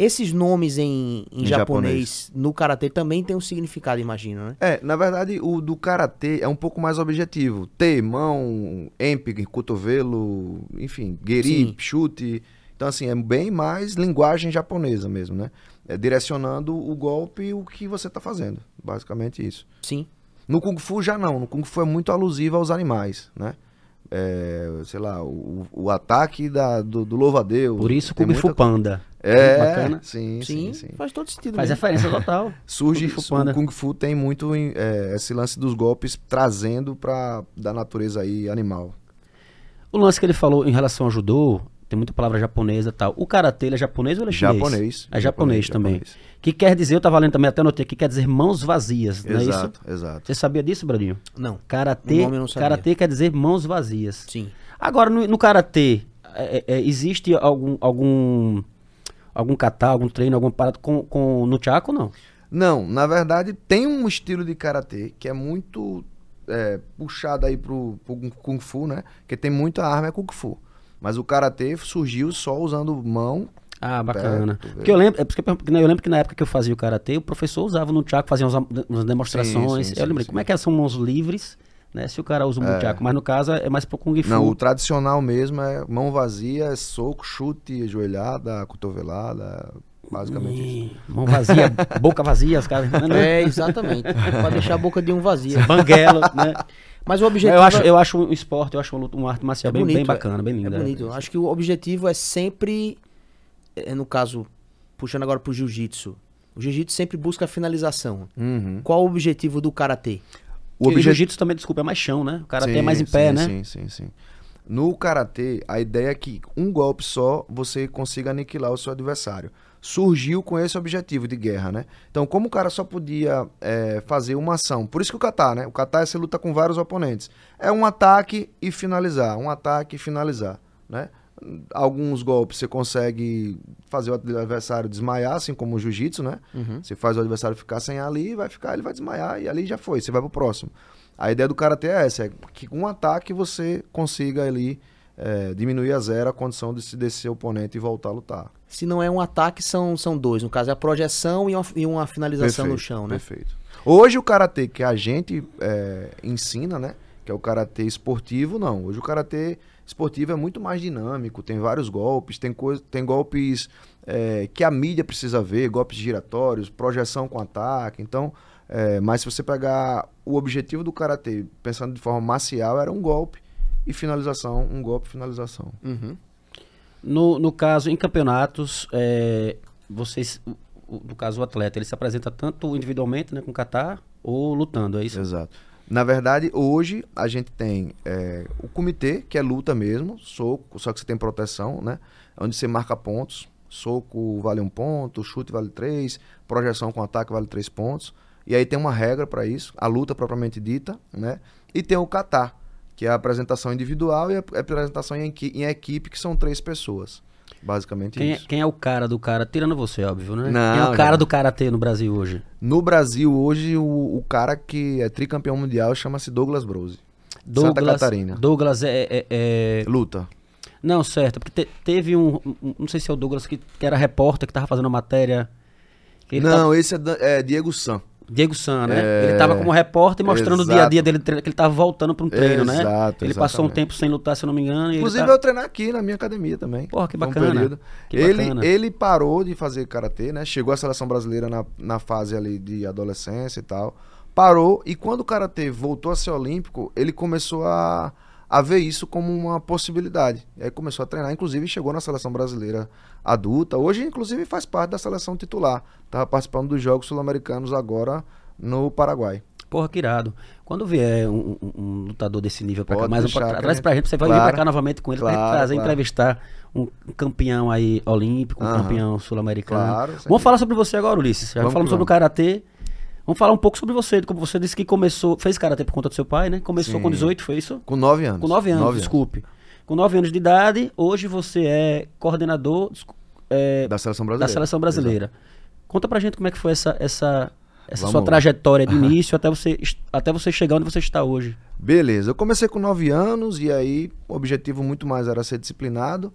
Esses nomes em, em Em japonês, no karatê também tem um significado, imagino, né? É, na verdade, o do karatê é um pouco mais objetivo. T, mão, emp, cotovelo, enfim, geri, Sim. chute. Então, assim, é bem mais linguagem japonesa mesmo, né? É direcionando o golpe e o que você tá fazendo. Basicamente isso. Sim. No Kung Fu já não. No Kung Fu é muito alusivo aos animais, né? É, sei lá, o, o ataque da, do, do louva-a-Deus. Por isso, Kung Fu Panda. É, Bacana. sim, sim, sim. faz todo sentido. Faz mesmo. referência total. Surge, Kung Fu Panda. o Kung Fu tem muito é, esse lance dos golpes trazendo pra, da natureza aí animal. O lance que ele falou em relação ao judô, tem muita palavra japonesa e tal. O karatê, ele é japonês ou ele é chinês? Japonês. É japonês, também. japonês. Que quer dizer, eu tava lendo também, até anotei aqui, quer dizer mãos vazias, não é isso? Exato, exato. Você sabia disso, Bradinho? Não. Karatê, O nome eu não sabia. karatê quer dizer mãos vazias. Sim. Agora, no, no karatê, é, é, existe algum algum algum kata, algum treino, alguma parada com, com no chaco não? Não, na verdade tem um estilo de karatê que é muito é, puxado aí pro, pro kung fu, né? Que tem muita arma é kung fu. Mas o karatê surgiu só usando mão. Ah, bacana. Perto, Porque eu lembro, é porque, né, eu lembro que na época que eu fazia o karatê, o professor usava no chaco, fazia umas, demonstrações. Sim, sim, eu lembrei, sim, como é que são mãos livres, né? Se o cara usa um chaco, mas no caso é mais pro kung fu. Não, o tradicional mesmo é mão vazia, é soco, chute, joelhada, cotovelada, basicamente isso. Ih, Mão vazia, boca vazia, os caras. Né, né? É, exatamente. pra deixar a boca de um vazia. Banguelo, né? Mas o objetivo Eu acho, é- eu acho um esporte, eu acho uma, luta- uma arte marcial é bem, bem bonito, bacana, bem é linda. bonito. Eu Acho que o objetivo é sempre, é, no caso, puxando agora pro jiu-jitsu. O jiu-jitsu sempre busca a finalização. Uhum. Qual o objetivo do karatê? O O objetivo jiu-jitsu também, desculpa, é mais chão, né? O cara tem mais em pé, sim, né? Sim, sim, sim. No karatê, a ideia é que um golpe só você consiga aniquilar o seu adversário. Surgiu com esse objetivo de guerra, né? Então, como o cara só podia é, fazer uma ação, por isso que o kata, né? O kata é você luta com vários oponentes. É um ataque e finalizar, um ataque e finalizar, né? Alguns golpes você consegue fazer o adversário desmaiar, assim como o jiu-jitsu, né? Você faz o adversário ficar sem ali, vai ficar, ele vai desmaiar e ali já foi, você vai pro próximo. A ideia do karatê é essa, é que com um ataque você consiga ali é, diminuir a zero a condição de se descer oponente e voltar a lutar. Se não é um ataque, são, são dois. No caso, é a projeção e uma, e uma finalização no Perfeito, chão, né? Perfeito. Hoje o karatê que a gente é, ensina, né? Que é o karatê esportivo, não. Hoje o karatê esportivo é muito mais dinâmico, tem vários golpes, tem, coisa, tem golpes é, que a mídia precisa ver, golpes giratórios, projeção com ataque. Então, é, mas se você pegar o objetivo do karatê, pensando de forma marcial, era um golpe e finalização, um golpe e finalização. Uhum. No, no caso, em campeonatos, é, vocês, no caso, o atleta, ele se apresenta tanto individualmente, né, com kata, ou lutando, é isso? Exato. Na verdade, hoje a gente tem é, o comitê, que é luta mesmo, soco, só que você tem proteção, né? Onde você marca pontos. Soco vale um ponto, chute vale três, projeção com ataque vale três pontos. E aí tem uma regra para isso, a luta propriamente dita, né? E tem o kata, que é a apresentação individual e a apresentação em, em equipe, que são três pessoas. Basicamente Quem é, isso. quem é o cara do cara? Tirando você, óbvio, né? Não, quem é o cara não. do karatê no Brasil hoje? No Brasil, hoje, o, o cara que é tricampeão mundial chama-se Douglas Brose. Santa Catarina. Douglas é, é- é- Luta. Não, certo. Porque te- teve um, um- Não sei se é o Douglas que, que era repórter, que tava fazendo a matéria. Não, esse é, é Diego San. Diego San, né? É, Ele tava como repórter mostrando o dia a dia exato. dele, que ele tava voltando pra um treino, né? Exato, Ele passou um exatamente. tempo sem lutar, se eu não me engano. ele Inclusive, tá- eu treinar aqui na minha academia também. Porra, que um bacana. período. Que ele, bacana. ele parou de fazer karatê, né? Chegou à seleção brasileira na, na fase ali de adolescência e tal. Parou, e quando o karatê voltou a ser olímpico, ele começou a, a ver isso como uma possibilidade. E aí começou a treinar, inclusive chegou na seleção brasileira adulta. Hoje, inclusive, faz parte da seleção titular. Tava participando dos Jogos Sul-Americanos agora no Paraguai. Porra, que irado. Quando vier um, um- lutador desse nível pra cá, mais um, pra, que traz pra gente, você vai vir Claro. pra cá novamente com ele, pra gente Claro, trazer, claro. entrevistar um, campeão aí olímpico, um campeão sul-americano. Claro, Vamos falar sobre você agora, Ulisses. Já Vamos falamos sobre o karatê. Vamos falar um pouco sobre você. Como você disse que começou, fez karatê por conta do seu pai, né? Começou Sim. com 18, foi isso? Com nove anos. Com 9 anos, desculpe. Com 9 anos de idade, hoje você é coordenador é, Da seleção da brasileira. seleção brasileira. Conta pra gente como é que foi essa, essa, essa Vamos sua trajetória de início até você, até você chegar onde você está hoje. Beleza, eu comecei com 9 anos e aí o objetivo muito mais era ser disciplinado.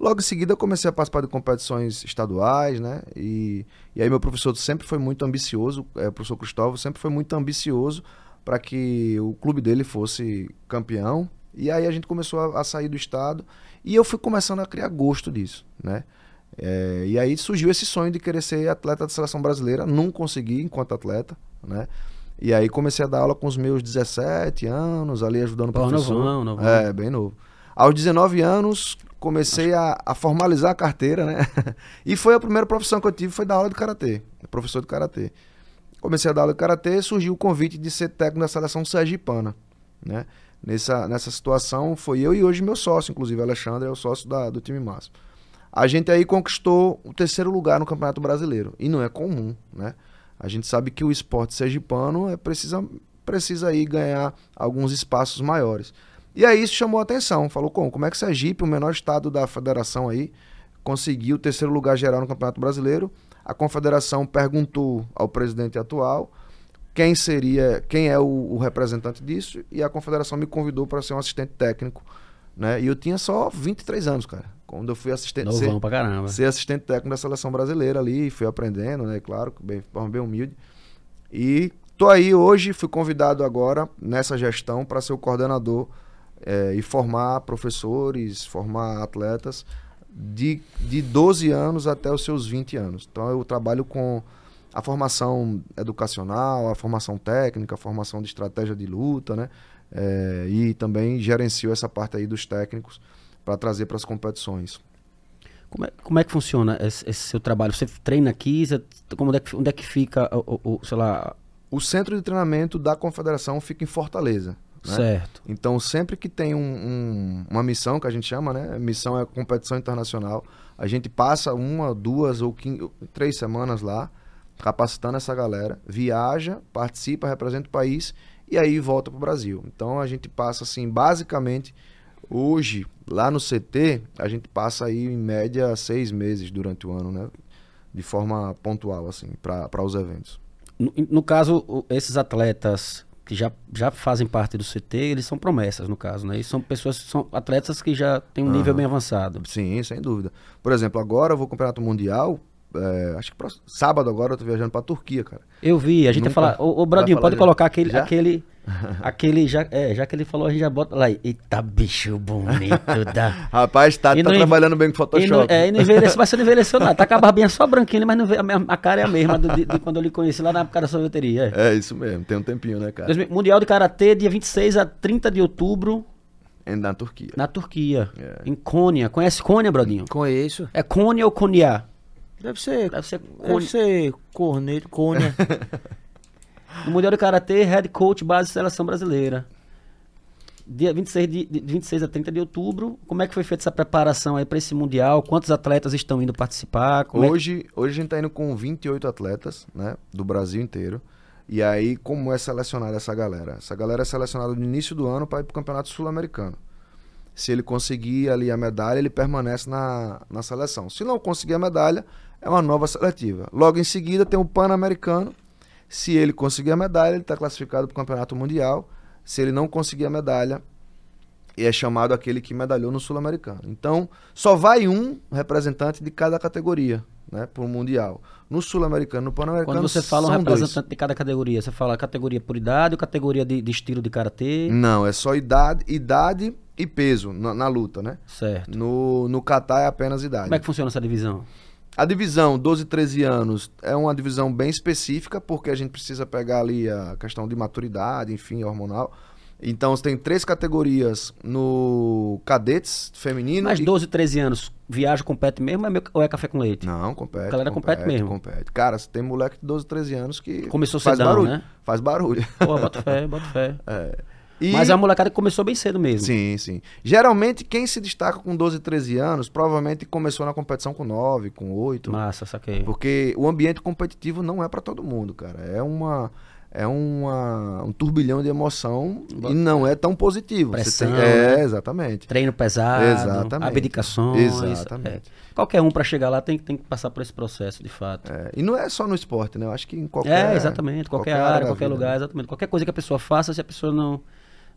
Logo em seguida eu comecei a participar de competições estaduais, né? E, e aí meu professor sempre foi muito ambicioso, é, o professor Cristóvão sempre foi muito ambicioso para que o clube dele fosse campeão. E aí a gente começou a, a sair do estado e eu fui começando a criar gosto disso, né? É, e aí surgiu esse sonho de querer ser atleta da seleção brasileira. Não consegui enquanto atleta, né? E aí comecei a dar aula com os meus 17 anos, ali ajudando o Pô, professor. novão, novão. É, bem novo. Aos 19 anos, comecei a, a formalizar a carteira, né? e foi a primeira profissão que eu tive, foi dar aula de karatê, professor de karatê. Comecei a dar aula de karatê, surgiu o convite de ser técnico da seleção sergipana, né? Nessa, nessa situação foi eu e hoje meu sócio, inclusive Alexandre é o sócio da, do time máximo. A gente aí conquistou o terceiro lugar no Campeonato Brasileiro e não é comum, né? A gente sabe que o esporte sergipano é precisa precisa aí ganhar alguns espaços maiores. E aí isso chamou a atenção. Falou, como, como é que Sergipe, o menor estado da federação aí, conseguiu o terceiro lugar geral no Campeonato Brasileiro? A confederação perguntou ao presidente atual quem seria, quem é o, o representante disso, e a confederação me convidou para ser um assistente técnico, né? E eu tinha só 23 anos, cara. Quando eu fui assistente Novão ser, pra caramba. ser assistente técnico da seleção brasileira ali, fui aprendendo, né? Claro, bem, bem humilde. E tô aí hoje, fui convidado agora nessa gestão para ser o coordenador eh, e formar professores, formar atletas de, de 12 anos até os seus 20 anos. Então eu trabalho com a formação educacional, a formação técnica, a formação de estratégia de luta, né? Eh, e também gerencio essa parte aí dos técnicos para trazer para as competições. Como é, como é que funciona esse, esse seu trabalho? Você treina aqui? Você, como, onde, é que, onde é que fica, o, o- o, sei lá, O centro de treinamento da confederação fica em Fortaleza. Né? certo? Então, sempre que tem um- um- uma missão, que a gente chama, né? Missão é competição internacional. A gente passa uma, duas ou quin- três semanas lá, capacitando essa galera, viaja, participa, representa o país e aí volta pro Brasil. Então, a gente passa, assim, basicamente, hoje, lá no CT, a gente passa aí, em média, seis meses durante o ano, né? De forma pontual, assim, para os eventos. No, no caso, o- esses atletas que já, já fazem parte do CT, eles são promessas, no caso, né? E são pessoas, são atletas que já têm um nível Aham. bem avançado. Sim, sem dúvida. Por exemplo, agora eu vou ao Campeonato Mundial. É, acho que próximo- sábado agora eu tô viajando pra Turquia, cara. Eu vi, a gente Nunca- vai falar. Ô, ô vai Bradinho, falar pode já? colocar aquele. Já? aquele aquele já, é, já que ele falou, a gente já bota lá. Eita, bicho bonito da. Rapaz, tá, E tá trabalhando bem com E Photoshop. não, é, e não envelheceu, mas você não envelheceu nada. Tá com a barbinha só branquinha, mas não vê, a, mesma- a cara é a mesma do- de, de quando eu lhe conheci lá na época da sorveteria. É. É isso mesmo, tem um tempinho, né, cara? 2000 Mundial de Karatê, dia 26 a 30 de outubro, É Na Turquia. na Turquia. É. Em Cônia. Conhece Cônia, Bradinho? Conheço. É Cônia ou Konya? Deve ser. Deve ser Deve Cônia. ser corneto, cônia. No Mundial de Karatê, head coach base seleção brasileira. Dia 26, de, de 26 a 30 de outubro. Como é que foi feita essa preparação aí para esse Mundial? Quantos atletas estão indo participar? Como é que- Hoje, hoje a gente tá indo com 28 atletas, né? Do Brasil inteiro. E aí, como é selecionada essa galera? Essa galera é selecionada no início do ano para ir pro Campeonato Sul-Americano. Se ele conseguir ali a medalha, ele permanece na, na seleção. Se não conseguir a medalha, é uma nova seletiva. Logo em seguida tem o Pan-Americano. Se ele conseguir a medalha, ele está classificado para o Campeonato Mundial. Se ele não conseguir a medalha, é chamado aquele que medalhou no Sul-Americano. Então, só vai um representante de cada categoria, né, para o Mundial. No Sul-Americano, no Pan-Americano, Quando você fala um são dois. representante de cada categoria, você fala categoria por idade ou categoria de, de estilo de karatê? Não, é só idade, idade e peso na, na luta, né? Certo. No, no Catar é apenas idade. Como é que funciona essa divisão? A divisão 12 e 13 anos é uma divisão bem específica, porque a gente precisa pegar ali a questão de maturidade, enfim, hormonal. Então você tem três categorias no cadetes feminino. Mas e- 12, 13 anos, viaja, compete mesmo é ou é café com leite? Não, compete. A galera compete mesmo. Compete. Cara, você tem moleque de 12, 13 anos que Começou faz cedão, barulho. né? Faz barulho. Pô, bota fé, bota fé. E- Mas é uma molecada começou bem cedo mesmo. Sim, sim. Geralmente, quem se destaca com 12, 13 anos, provavelmente começou na competição com 9, com 8. Massa, saquei. Porque o ambiente competitivo não é pra todo mundo, cara. É uma é uma, um turbilhão de emoção e não é tão positivo. Você Pressão, tem, é, né? exatamente. Treino pesado, Exatamente. abdicações. Exatamente. é. Qualquer um pra chegar lá tem, tem que passar por esse processo, de fato. É, e não é só no esporte, né? Eu acho que em qualquer É, exatamente. Qualquer, área área, qualquer vida, lugar, né? exatamente. Qualquer coisa que a pessoa faça, se a pessoa não,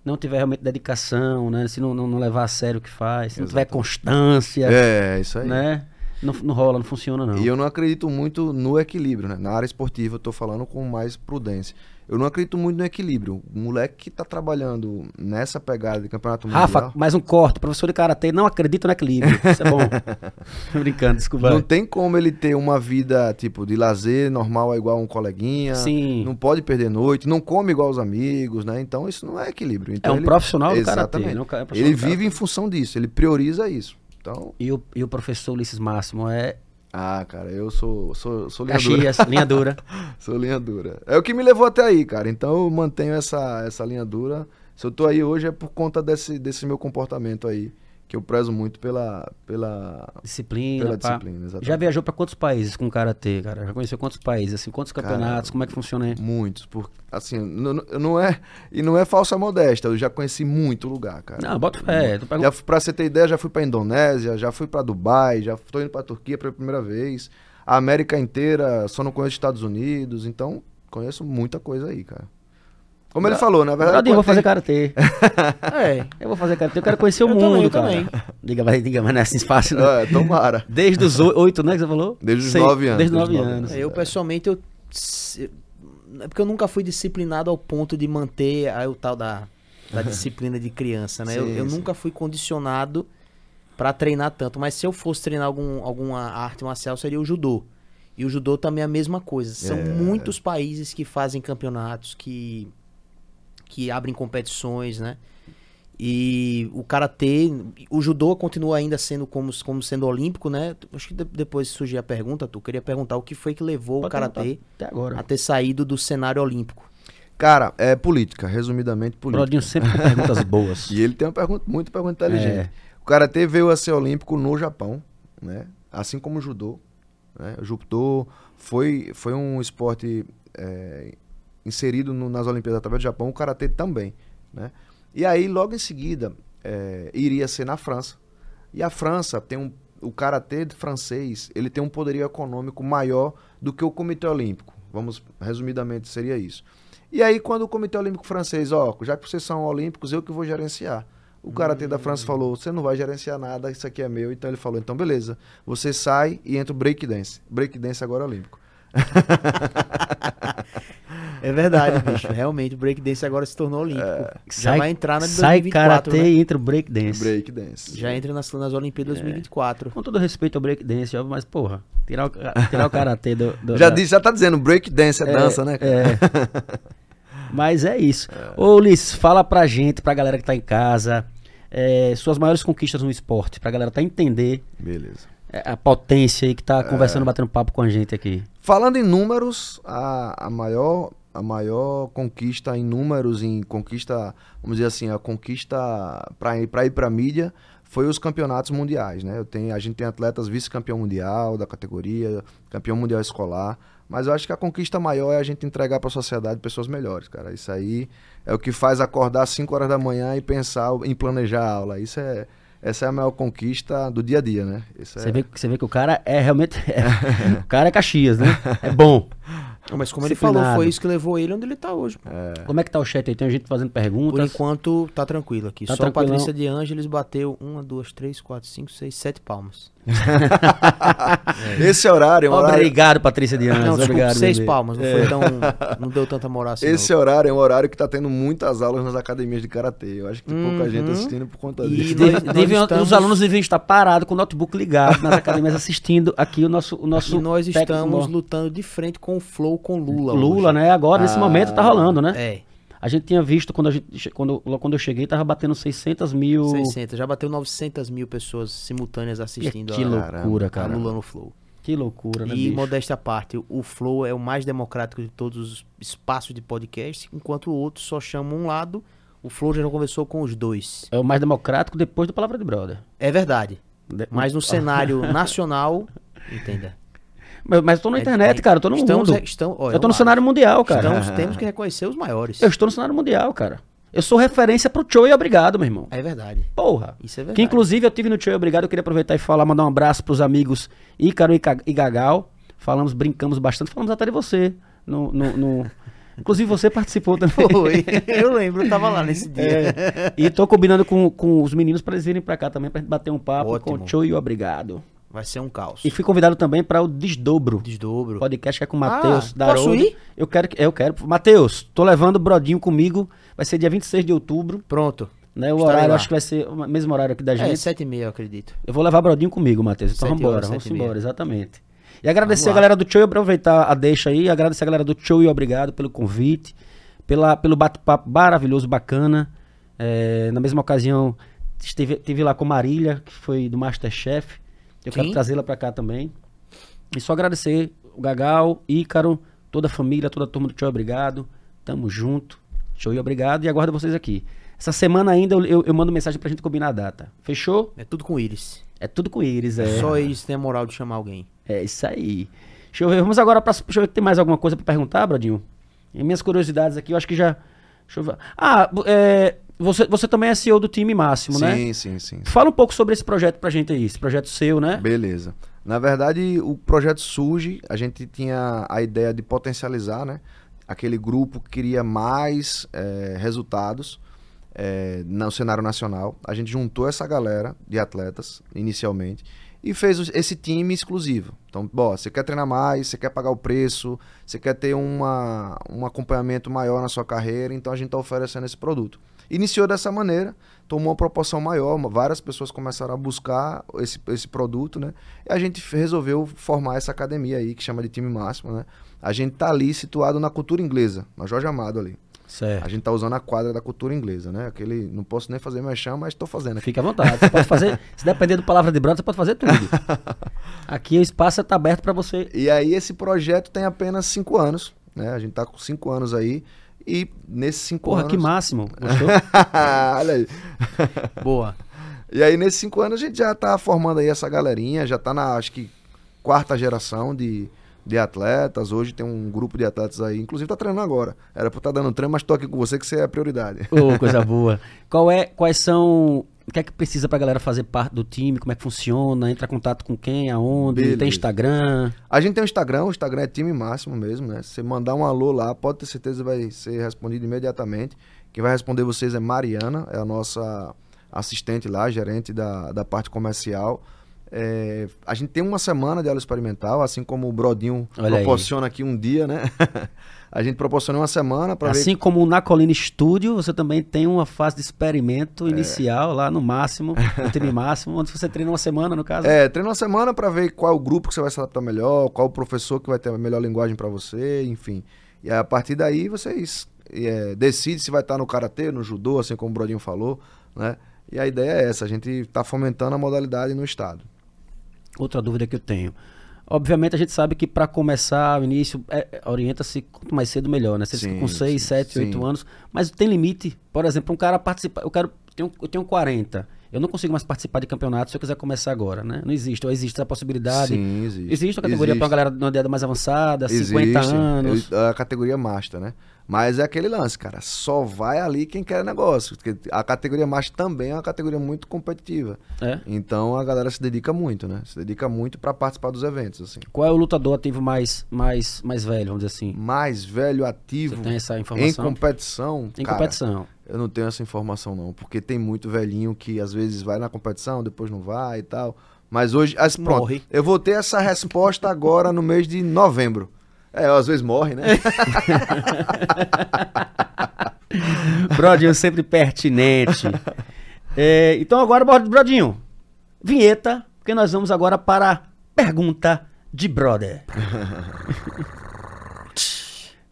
não tiver realmente dedicação, né? Se não, não, não levar a sério o que faz, se não tiver constância, É, isso aí. né? Não, não rola, não funciona, não. E eu não acredito muito no equilíbrio, né? Na área esportiva eu tô falando com mais prudência. Eu não acredito muito no equilíbrio. O moleque que tá trabalhando nessa pegada de campeonato Rafa, mundial... mais um corte. Professor de Karatê, não acredito no equilíbrio. Isso é bom. Tô Brincando, desculpa. Não tem como ele ter uma vida, tipo, de lazer normal igual um coleguinha. Sim. Não pode perder noite, não come igual os amigos, né? Então isso não é equilíbrio. Então, É um ele- profissional do karatê, não é um profissional Ele vive em função disso, ele prioriza isso. Então, E o, e o professor Ulisses Máximo é ah, cara, eu sou, sou, sou linha dura. Caxias, linha dura. Sou linha dura. É o que me levou até aí, cara. Então eu mantenho essa, essa linha dura. Se eu tô aí hoje é por conta desse, desse meu comportamento aí, que eu prezo muito pela, pela, Disciplina, pela pá. disciplina. Exatamente. Já viajou pra quantos países com Karatê, cara? Já conheceu quantos países? Assim, quantos campeonatos? Como é que funciona aí? Muitos, por, assim, não, não- é e não é falsa modéstia. Eu já conheci muito lugar, cara. Não, bota fé. Pega- Já pra você ter ideia, já fui pra Indonésia, já fui pra Dubai, já tô indo pra Turquia pela primeira vez. A América inteira, só não conheço Estados Unidos, então conheço muita coisa aí, cara. Como ele falou, na verdade. Eu vou fazer Karatê. É. Eu vou fazer Karatê. Eu quero conhecer o Eu mundo, também, eu cara. também. Diga, mas, diga, mas não é assim fácil, não. É, tomara. Desde os oi- oito, né, que você falou? Desde os nove anos, Desde os nove os nove anos. anos. Eu, pessoalmente, eu. É porque eu nunca fui disciplinado ao ponto de manter aí, o tal da, da disciplina de criança, né? eu Sim, eu sim. nunca fui condicionado pra treinar tanto. Mas se eu fosse treinar algum, alguma arte marcial, seria o judô. E o judô também é a mesma coisa. São É. muitos países que fazem campeonatos, que, que abrem competições, né? E o karatê, o judô continua ainda sendo como, como sendo olímpico, né? Acho que de- depois surgir a pergunta, tu queria perguntar o que foi que levou o Pode karatê Até agora. a ter saído do cenário olímpico. Cara, é política, resumidamente política. Brodinho sempre com perguntas boas. E ele tem uma pergunta, muita pergunta inteligente. É. O Karatê veio a ser olímpico no Japão, né? Assim como o judô. Né? O judô foi, foi um esporte é, inserido no- nas Olimpíadas através do Japão, o Karatê também, né? E aí, logo em seguida, é, iria ser na França. E a França tem um... O Karatê francês, ele tem um poderio econômico maior do que o Comitê Olímpico. Vamos, resumidamente, seria isso. E aí, quando o Comitê Olímpico Francês, ó, já que vocês são olímpicos, eu que vou gerenciar. O Karatê da França falou, você não vai gerenciar nada, isso aqui é meu. Então ele falou, então beleza, você sai e entra o breakdance. Breakdance agora é olímpico. É verdade, bicho. Realmente, o breakdance agora se tornou olímpico. Já vai entrar na de Sai 2024, Karatê né? e entra o Breakdance. Breakdance. Já entra nas, nas Olimpíadas 2024. Com todo respeito ao Breakdance, óbvio, mas porra, tirar o, tirar o Karatê do... do- Já, da- disse, já tá dizendo, breakdance é, dança, né? cara? É. Mas é isso. Ô, Ulisses, fala pra gente, pra galera que tá em casa, é, suas maiores conquistas no esporte, pra galera tá entender Beleza. é, a potência aí que tá conversando, batendo papo com a gente aqui. Falando em números, a, a maior a maior conquista em números, em conquista, vamos dizer assim, a conquista para ir para para mídia foi os campeonatos mundiais, né? Eu tenho, a gente tem atletas vice-campeão mundial da categoria, campeão mundial escolar, mas eu acho que a conquista maior é a gente entregar para a sociedade pessoas melhores, cara. Isso aí é o que faz acordar às 5 horas da manhã e pensar em planejar a aula. Isso é essa é a maior conquista do dia a dia, né? Isso é- Você, vê, você vê que o cara é realmente. o cara é Caxias, né? É bom. Mas como ele falou, foi isso que levou ele onde ele tá hoje. pô. Como é que tá o chat aí? Tem gente fazendo Por perguntas. enquanto, tá tranquilo aqui. Tá Só a. Patrícia de Ângeles bateu uma, duas, três, quatro, cinco, seis, sete palmas. Esse horário, é um horário Obrigado, Patrícia Dias. não, desculpa, Obrigado. seis bebê. palmas. Não foi tão. Não deu tanta moral assim. Esse não. horário é um horário que tá tendo muitas aulas nas academias de karatê. Eu acho que tem pouca Uhum. gente assistindo por conta E disso. nós- Deve- deviam- estamos- Os alunos deviam estar parados com o notebook ligado nas academias assistindo aqui o nosso. O nosso E nós estamos lutando de frente com o Flow com Lula. Lula, hoje. né? Agora, nesse Ah, momento, tá rolando, né? É, A gente tinha visto quando, a gente, quando, quando eu cheguei, tava batendo 600 mil. 600. Já bateu 900 mil pessoas simultâneas assistindo que a, loucura, a cara. Lula no Flow. Que loucura, né, E bicho? modéstia à parte, o Flow é o mais democrático de todos os espaços de podcast, enquanto o outro só chama um lado. O Flow já conversou com os dois. É o mais democrático depois do Palavra de Brother. É verdade. De- Mas no cenário nacional, entenda. Mas, mas eu tô na É- internet, é- cara. Eu tô no estamos, mundo. estamos, ó, eu tô no cenário mundial, cara. Estamos- temos que reconhecer os maiores. Eu estou no cenário mundial, cara. Eu sou referência pro Show e obrigado, meu irmão. É verdade. Porra. Isso é verdade. Que inclusive eu tive no Show e obrigado. Eu queria aproveitar e falar, mandar um abraço pros amigos Ícaro e Gagal. Falamos, brincamos bastante. Falamos até de você. No, no, no- Inclusive você participou também. Foi. Eu lembro, eu tava lá nesse dia. É. E tô combinando com, com os meninos pra eles virem pra cá também, pra gente bater um papo Ótimo. com o Show e obrigado. Vai ser um caos. E fui convidado também para o Desdobro. Desdobro. Podcast que é com o Matheus Ah, da posso ir? Eu quero, que- eu quero. Matheus, tô levando o Brodinho comigo. Vai ser dia 26 de outubro. Pronto. Né? O Estarei horário, lá. acho que vai ser o mesmo horário aqui da É, gente. sete e meia, eu acredito. Eu vou levar Brodinho comigo, Matheus. Então embora, horas, vamos e embora, exatamente. E agradecer a galera do show, aproveitar a deixa aí, agradecer a galera do show e obrigado pelo convite, pela, pelo bate-papo maravilhoso, bacana. É, na mesma ocasião, esteve, tive lá com Marília, que foi do Masterchef. Eu quero Sim. trazê-la pra cá também. E só agradecer o Gagal, Ícaro, toda a família, toda a turma do show, obrigado. Tamo junto. Show e obrigado. E aguardo vocês aqui. Essa semana ainda eu, eu, eu mando mensagem pra gente combinar a data. Fechou? É tudo com íris. É tudo com Iris, é. Só eles têm a moral de chamar alguém. É isso aí. Deixa eu ver. Vamos agora pra. Deixa eu ver se tem mais alguma coisa pra perguntar, Bradinho. Em minhas curiosidades aqui, eu acho que já. Deixa eu ver. Ah, é, você, você também é CEO do time Máximo, né? Sim, sim, sim. Fala um pouco sobre esse projeto pra gente aí. Esse projeto seu, né? Beleza. Na verdade, o projeto surge, a gente tinha a ideia de potencializar, né? Aquele grupo que queria mais eh, resultados eh, no cenário nacional. A gente juntou essa galera de atletas, inicialmente, e fez esse time exclusivo. Então, bom, você quer treinar mais, você quer pagar o preço, você quer ter uma, um acompanhamento maior na sua carreira, então a gente está oferecendo esse produto. Iniciou dessa maneira, tomou uma proporção maior, várias pessoas começaram a buscar esse, esse produto, né? E a gente resolveu formar essa academia aí, que chama de time máximo, né? A gente tá ali situado na cultura inglesa, na Jorge Amado ali. Certo. A gente tá usando a quadra da cultura inglesa, né? Aquele, não posso nem fazer merchan, mas tô fazendo aqui. Fique à vontade. Você pode fazer. se depender do palavra de brother, você pode fazer tudo. Aqui o espaço tá aberto pra você. E aí esse projeto tem apenas cinco anos, né? A gente tá com cinco anos aí. E nesses cinco Porra, anos... que máximo. Gostou? Olha aí. Boa. E aí, nesses cinco anos, a gente já tá formando aí essa galerinha, já tá na, acho que, quarta geração de, de atletas. Hoje tem um grupo de atletas aí, inclusive tá treinando agora. Era pra estar dando treino, mas tô aqui com você que você é a prioridade. Ô, coisa boa. Qual é, quais são. O que é que precisa pra galera fazer parte do time? Como é que funciona? Entra em contato com quem? Aonde? Beleza. Tem Instagram? A gente tem um Instagram, o Instagram é time máximo mesmo, né? Se você mandar um alô lá, pode ter certeza que vai ser respondido imediatamente. Quem vai responder vocês é Mariana, é a nossa assistente lá, gerente da, da parte comercial. É, a gente tem uma semana de aula experimental, assim como o Brodinho Olha aí. proporciona aqui um dia, né? a gente proporciona uma semana para ver Assim como na Colina Studio, você também tem uma fase de experimento É. inicial lá no máximo, no time máximo, onde você treina uma semana, no caso. É, treina uma semana pra ver qual é o grupo que você vai se adaptar melhor, qual o professor que vai ter a melhor linguagem pra você, enfim. E aí, a partir daí vocês é, decidem se vai estar no karatê, no judô, assim como o Brodinho falou, né? E a ideia é essa, a gente tá fomentando a modalidade no estado. Outra dúvida que eu tenho. Obviamente a gente sabe que para começar o início, é, orienta-se quanto mais cedo melhor, né? Você Sim, fica com 6, sim, 7, sim. 8 anos, mas tem limite. Por exemplo, um cara participar, eu quero, tenho, eu tenho 40, eu não consigo mais participar de campeonato se eu quiser começar agora, né? Não existe, ou existe essa possibilidade. Sim, existe. Existe a categoria para uma galera de uma idade mais avançada, 50 Existe, anos. eu- A categoria Master, né? Mas é aquele lance, cara. Só vai ali quem quer negócio. Porque a categoria Master também é uma categoria muito competitiva. É. Então a galera se dedica muito, né? Se dedica muito pra participar dos eventos, assim. Qual é o lutador ativo mais, mais, mais velho, vamos dizer assim? mais velho ativo Você tem essa em informação? competição. Em cara, competição. Eu não tenho essa informação, não. Porque tem muito velhinho que às vezes vai na competição, depois não vai e tal. Mas hoje. as- pronto, Morre. eu vou ter essa resposta agora no mês de novembro. É, às vezes morre, né? Brodinho sempre pertinente. É, então agora, Bro- Brodinho, vinheta, porque nós vamos agora para a pergunta de brother.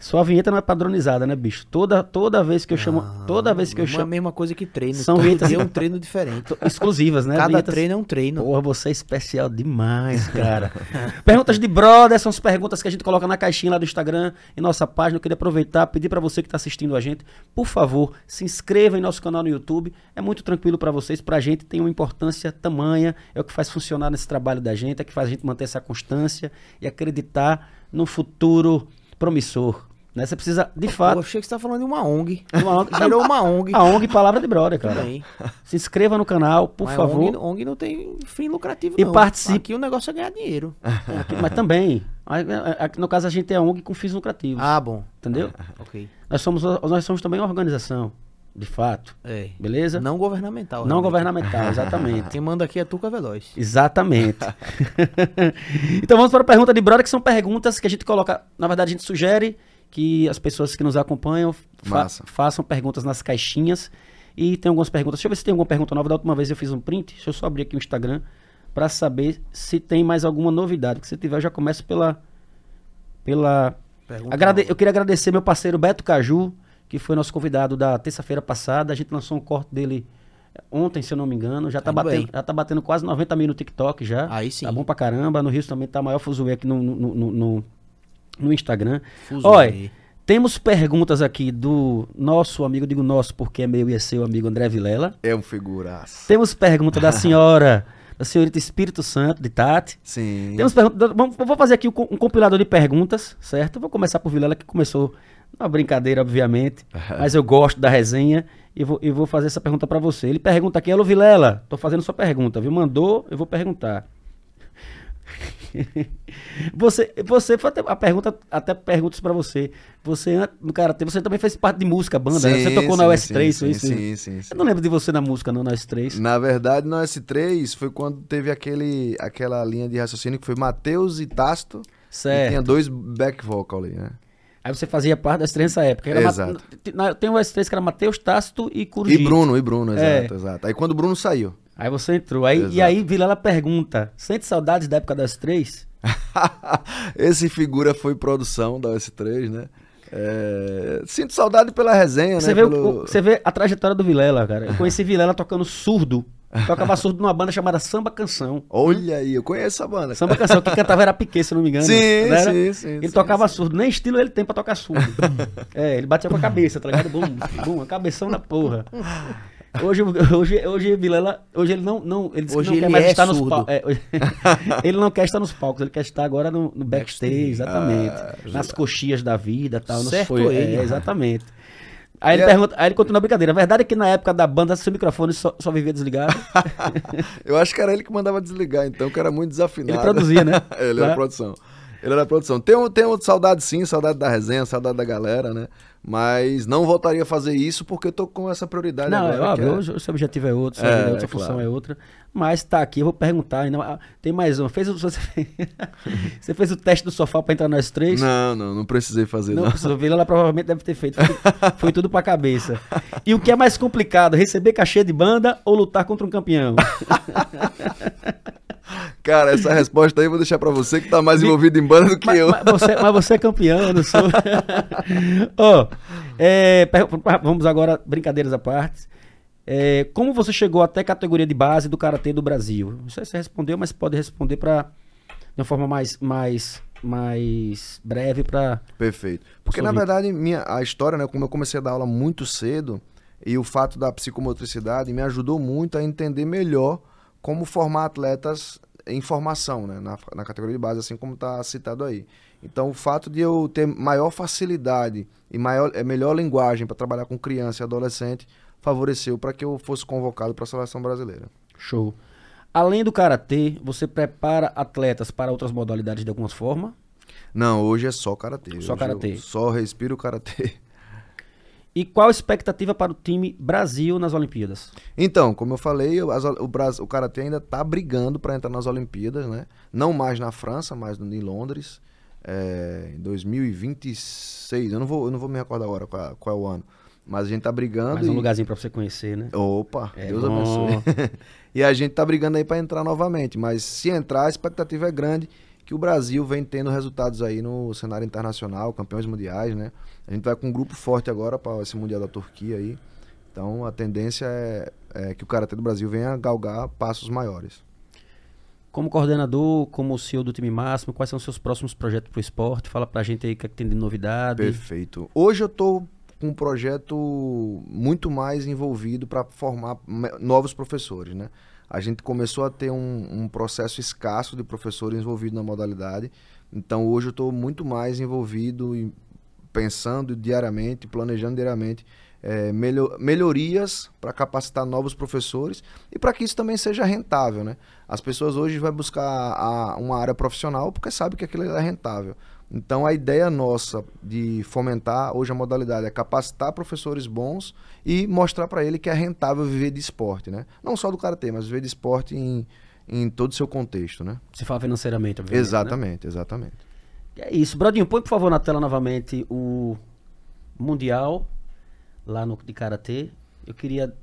Sua vinheta não é padronizada, né, bicho? Toda, toda vez que eu chamo, toda vez que eu Não é a chamo, mesma coisa que treino. São vinhetas- é um treino diferente. exclusivas, né? Cada Vinhetas- treino é um treino. Porra, você é especial demais, cara. perguntas de brother são as perguntas que a gente coloca na caixinha lá do Instagram, em nossa página. Eu queria aproveitar, pedir pra você que tá assistindo a gente, por favor, se inscreva em nosso canal no YouTube. É muito tranquilo pra vocês, pra gente tem uma importância tamanha, é o que faz funcionar nesse trabalho da gente, é o que faz a gente manter essa constância e acreditar no futuro promissor. Né? Você precisa, de fato, eu achei que você tá falando de uma ONG. Uma ONG. Virou uma ONG. a ONG Palavra de Brother, cara. Também. Se inscreva no canal, por Mas favor. ONG, ONG não tem fim lucrativo, E não. participe. Aqui o negócio é ganhar dinheiro. Aqui- mas também. a- a- a- No caso, a gente é ONG com fins lucrativos. Ah, bom. Entendeu? Ok. Nós somos, nós somos também uma organização. de fato. É. Beleza? Não governamental. Não realmente. governamental, exatamente. Quem manda aqui é Tuca Veloz. Exatamente. então vamos para a pergunta de brother, que são perguntas que a gente coloca. Na verdade, a gente sugere que as pessoas que nos acompanham fa- Massa. façam perguntas nas caixinhas. E tem algumas perguntas. Deixa eu ver se tem alguma pergunta nova. Da última vez eu fiz um print. Deixa eu só abrir aqui o Instagram para saber se tem mais alguma novidade. Que se tiver, eu já começo pela. pela Agrade- nova. Eu queria agradecer meu parceiro Beto Caju, que foi nosso convidado da terça-feira passada. A gente lançou um corte dele ontem, se eu não me engano. Já tá, Indo batendo, bem. já tá batendo quase 90 mil no TikTok já. Aí sim. Tá bom pra caramba. No Rio também tá maior fuzuê aqui no, no, no, no- no Instagram. Fuzuê. Olha, temos perguntas aqui do nosso amigo, digo nosso porque é meu e é seu amigo André Vilela. É um figuraço. Temos pergunta da senhora, da senhorita Espírito Santo, de Tati. Sim. Temos perguntas. Vamos, eu vou fazer aqui um, co- compilador de perguntas, certo? Vou começar por Vilela, que começou uma brincadeira, obviamente. mas eu gosto da resenha e vou, e vou fazer essa pergunta pra você. Ele pergunta aqui, alô Vilela, tô fazendo sua pergunta, viu? Mandou, eu vou perguntar. você, você a pergunta, até perguntas pra você. Você, no Karatê, você também fez parte de música, banda, né? Você Sim, tocou na sim, US3, sim, foi isso? Sim, sim. Eu não lembro de você na música, não, na US3. Na verdade, no S3 foi quando teve aquele, aquela linha de raciocínio que foi Matheus e Tasto. E Certo. tinha dois back vocal ali, né? Aí você fazia parte das três nessa época. Era Ma- Exato. na- tem o S3 que era Matheus, Tácito e Curují. E Bruno, e Bruno, É. exato, exato. Aí quando o Bruno saiu. Aí você entrou. Aí, e aí Vilela pergunta: sente saudades da época das três? Esse figura foi produção da S3, né? É, Sinto saudade pela resenha, Você, né? vê Pelo- o- você vê a trajetória do Vilela, cara. Eu conheci Vilela tocando surdo. Tocava surdo numa banda chamada Samba Canção. Olha aí, eu conheço a banda. Samba Canção, que cantava era Piquet, se não me engano. Sim, era? sim, sim, Ele sim, tocava sim. surdo, nem estilo ele tem pra tocar surdo. é, ele batia com a cabeça, tá ligado? Bum, bum, uma cabeção na porra. Hoje, hoje, hoje Vilela, hoje ele não, não, ele, Hoje não quer ele mais é estar nos surdo. palcos. ele não quer estar nos palcos, ele quer estar agora no, no backstage, exatamente. Ah, nas coxias da vida, tal. Certo foi, ele. é, exatamente. Aí ele é- pergunta, aí ele continua a brincadeira. A verdade é que na época da banda seu microfone só, só vivia desligado. Eu acho que era ele que mandava desligar, então, que era muito desafinado. Ele produzia, né? ele era Né? produção. Ele era produção. Tenho, tenho saudade sim, saudade da resenha, saudade da galera, né? Mas não voltaria a fazer isso porque eu tô com essa prioridade Não, é agora. que óbvio, é- hoje o seu objetivo é outro, sua É, é outra, é função claro. é outra. Mas tá aqui, eu vou perguntar. ainda- ah, tem mais uma. Fez, o- você, fez, você fez o teste do sofá pra entrar nós três? Não, não, não precisei fazer, Não não. precisou ver, ela provavelmente deve ter feito. Foi, foi tudo pra cabeça. E o que é mais complicado, receber cachê de banda ou lutar contra um campeão? Cara, essa resposta aí eu vou deixar pra você que tá mais envolvido em banda do que mas, eu. mas você, mas você é campeão, eu não sou. Ó, é, per- vamos agora, brincadeiras à parte. É, como você chegou até a categoria de base do Karatê do Brasil? Não sei se você respondeu, mas pode responder para de uma forma mais, mais, mais breve para Perfeito. Porque, na verdade, minha, a história, né, como eu comecei a dar aula muito cedo, e o fato da psicomotricidade me ajudou muito a entender melhor como formar atletas em formação, né, na, na categoria de base, assim como está citado aí. Então, o fato de eu ter maior facilidade e maior, é, melhor linguagem para trabalhar com criança e adolescente favoreceu para que eu fosse convocado para a seleção brasileira. show. Além do karatê, você prepara atletas para outras modalidades de alguma forma? Não, hoje é só karatê. Só Hoje karatê. Só respiro karatê. E qual a expectativa para o time Brasil nas Olimpíadas? Então, como eu falei, o, as- o, Karatê ainda está brigando para entrar nas Olimpíadas, né? Não mais na França, mas em Londres, é, em 2026. Eu não, vou, eu não vou me recordar agora qual, qual é o ano. Mas a gente tá brigando. Mais um e- lugarzinho para você conhecer, né? Opa, É Deus bom. abençoe. e a gente tá brigando aí para entrar novamente. Mas se entrar, a expectativa é grande que o Brasil vem tendo resultados aí no cenário internacional, campeões mundiais, né? A gente vai com um grupo forte agora para esse Mundial da Turquia aí. Então a tendência é, é que o Karatê do Brasil venha galgar passos maiores. Como coordenador, como CEO do time máximo, quais são os seus próximos projetos para o esporte? Fala pra gente aí o que, é que tem de novidade. Perfeito. Hoje eu tô com um projeto muito mais envolvido para formar novos professores, né? A gente começou a ter um, um processo escasso de professores envolvidos na modalidade. Então hoje eu estou muito mais envolvido em pensando diariamente, planejando diariamente melho- melhorias para capacitar novos professores e para que isso também seja rentável, né? As pessoas hoje vão buscar a- uma área profissional porque sabe que aquilo é rentável. Então a ideia nossa de fomentar hoje a modalidade é capacitar professores bons e mostrar para ele que é rentável viver de esporte, né? Não só do karatê, mas viver de esporte em, em todo o seu contexto, né? Se fala financeiramente, obviamente. né? Exatamente, exatamente. É isso. Brodinho, põe por favor na tela novamente o Mundial lá no de Karatê. Eu queria,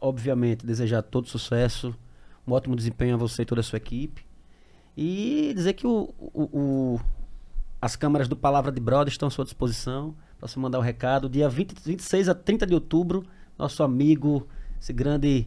obviamente, desejar todo sucesso, um ótimo desempenho a você e toda a sua equipe. E dizer que o, o- o- as câmeras do Palavra de Brother estão à sua disposição para você mandar o recado. Dia 20, 26 a 30 de outubro, nosso amigo, esse grande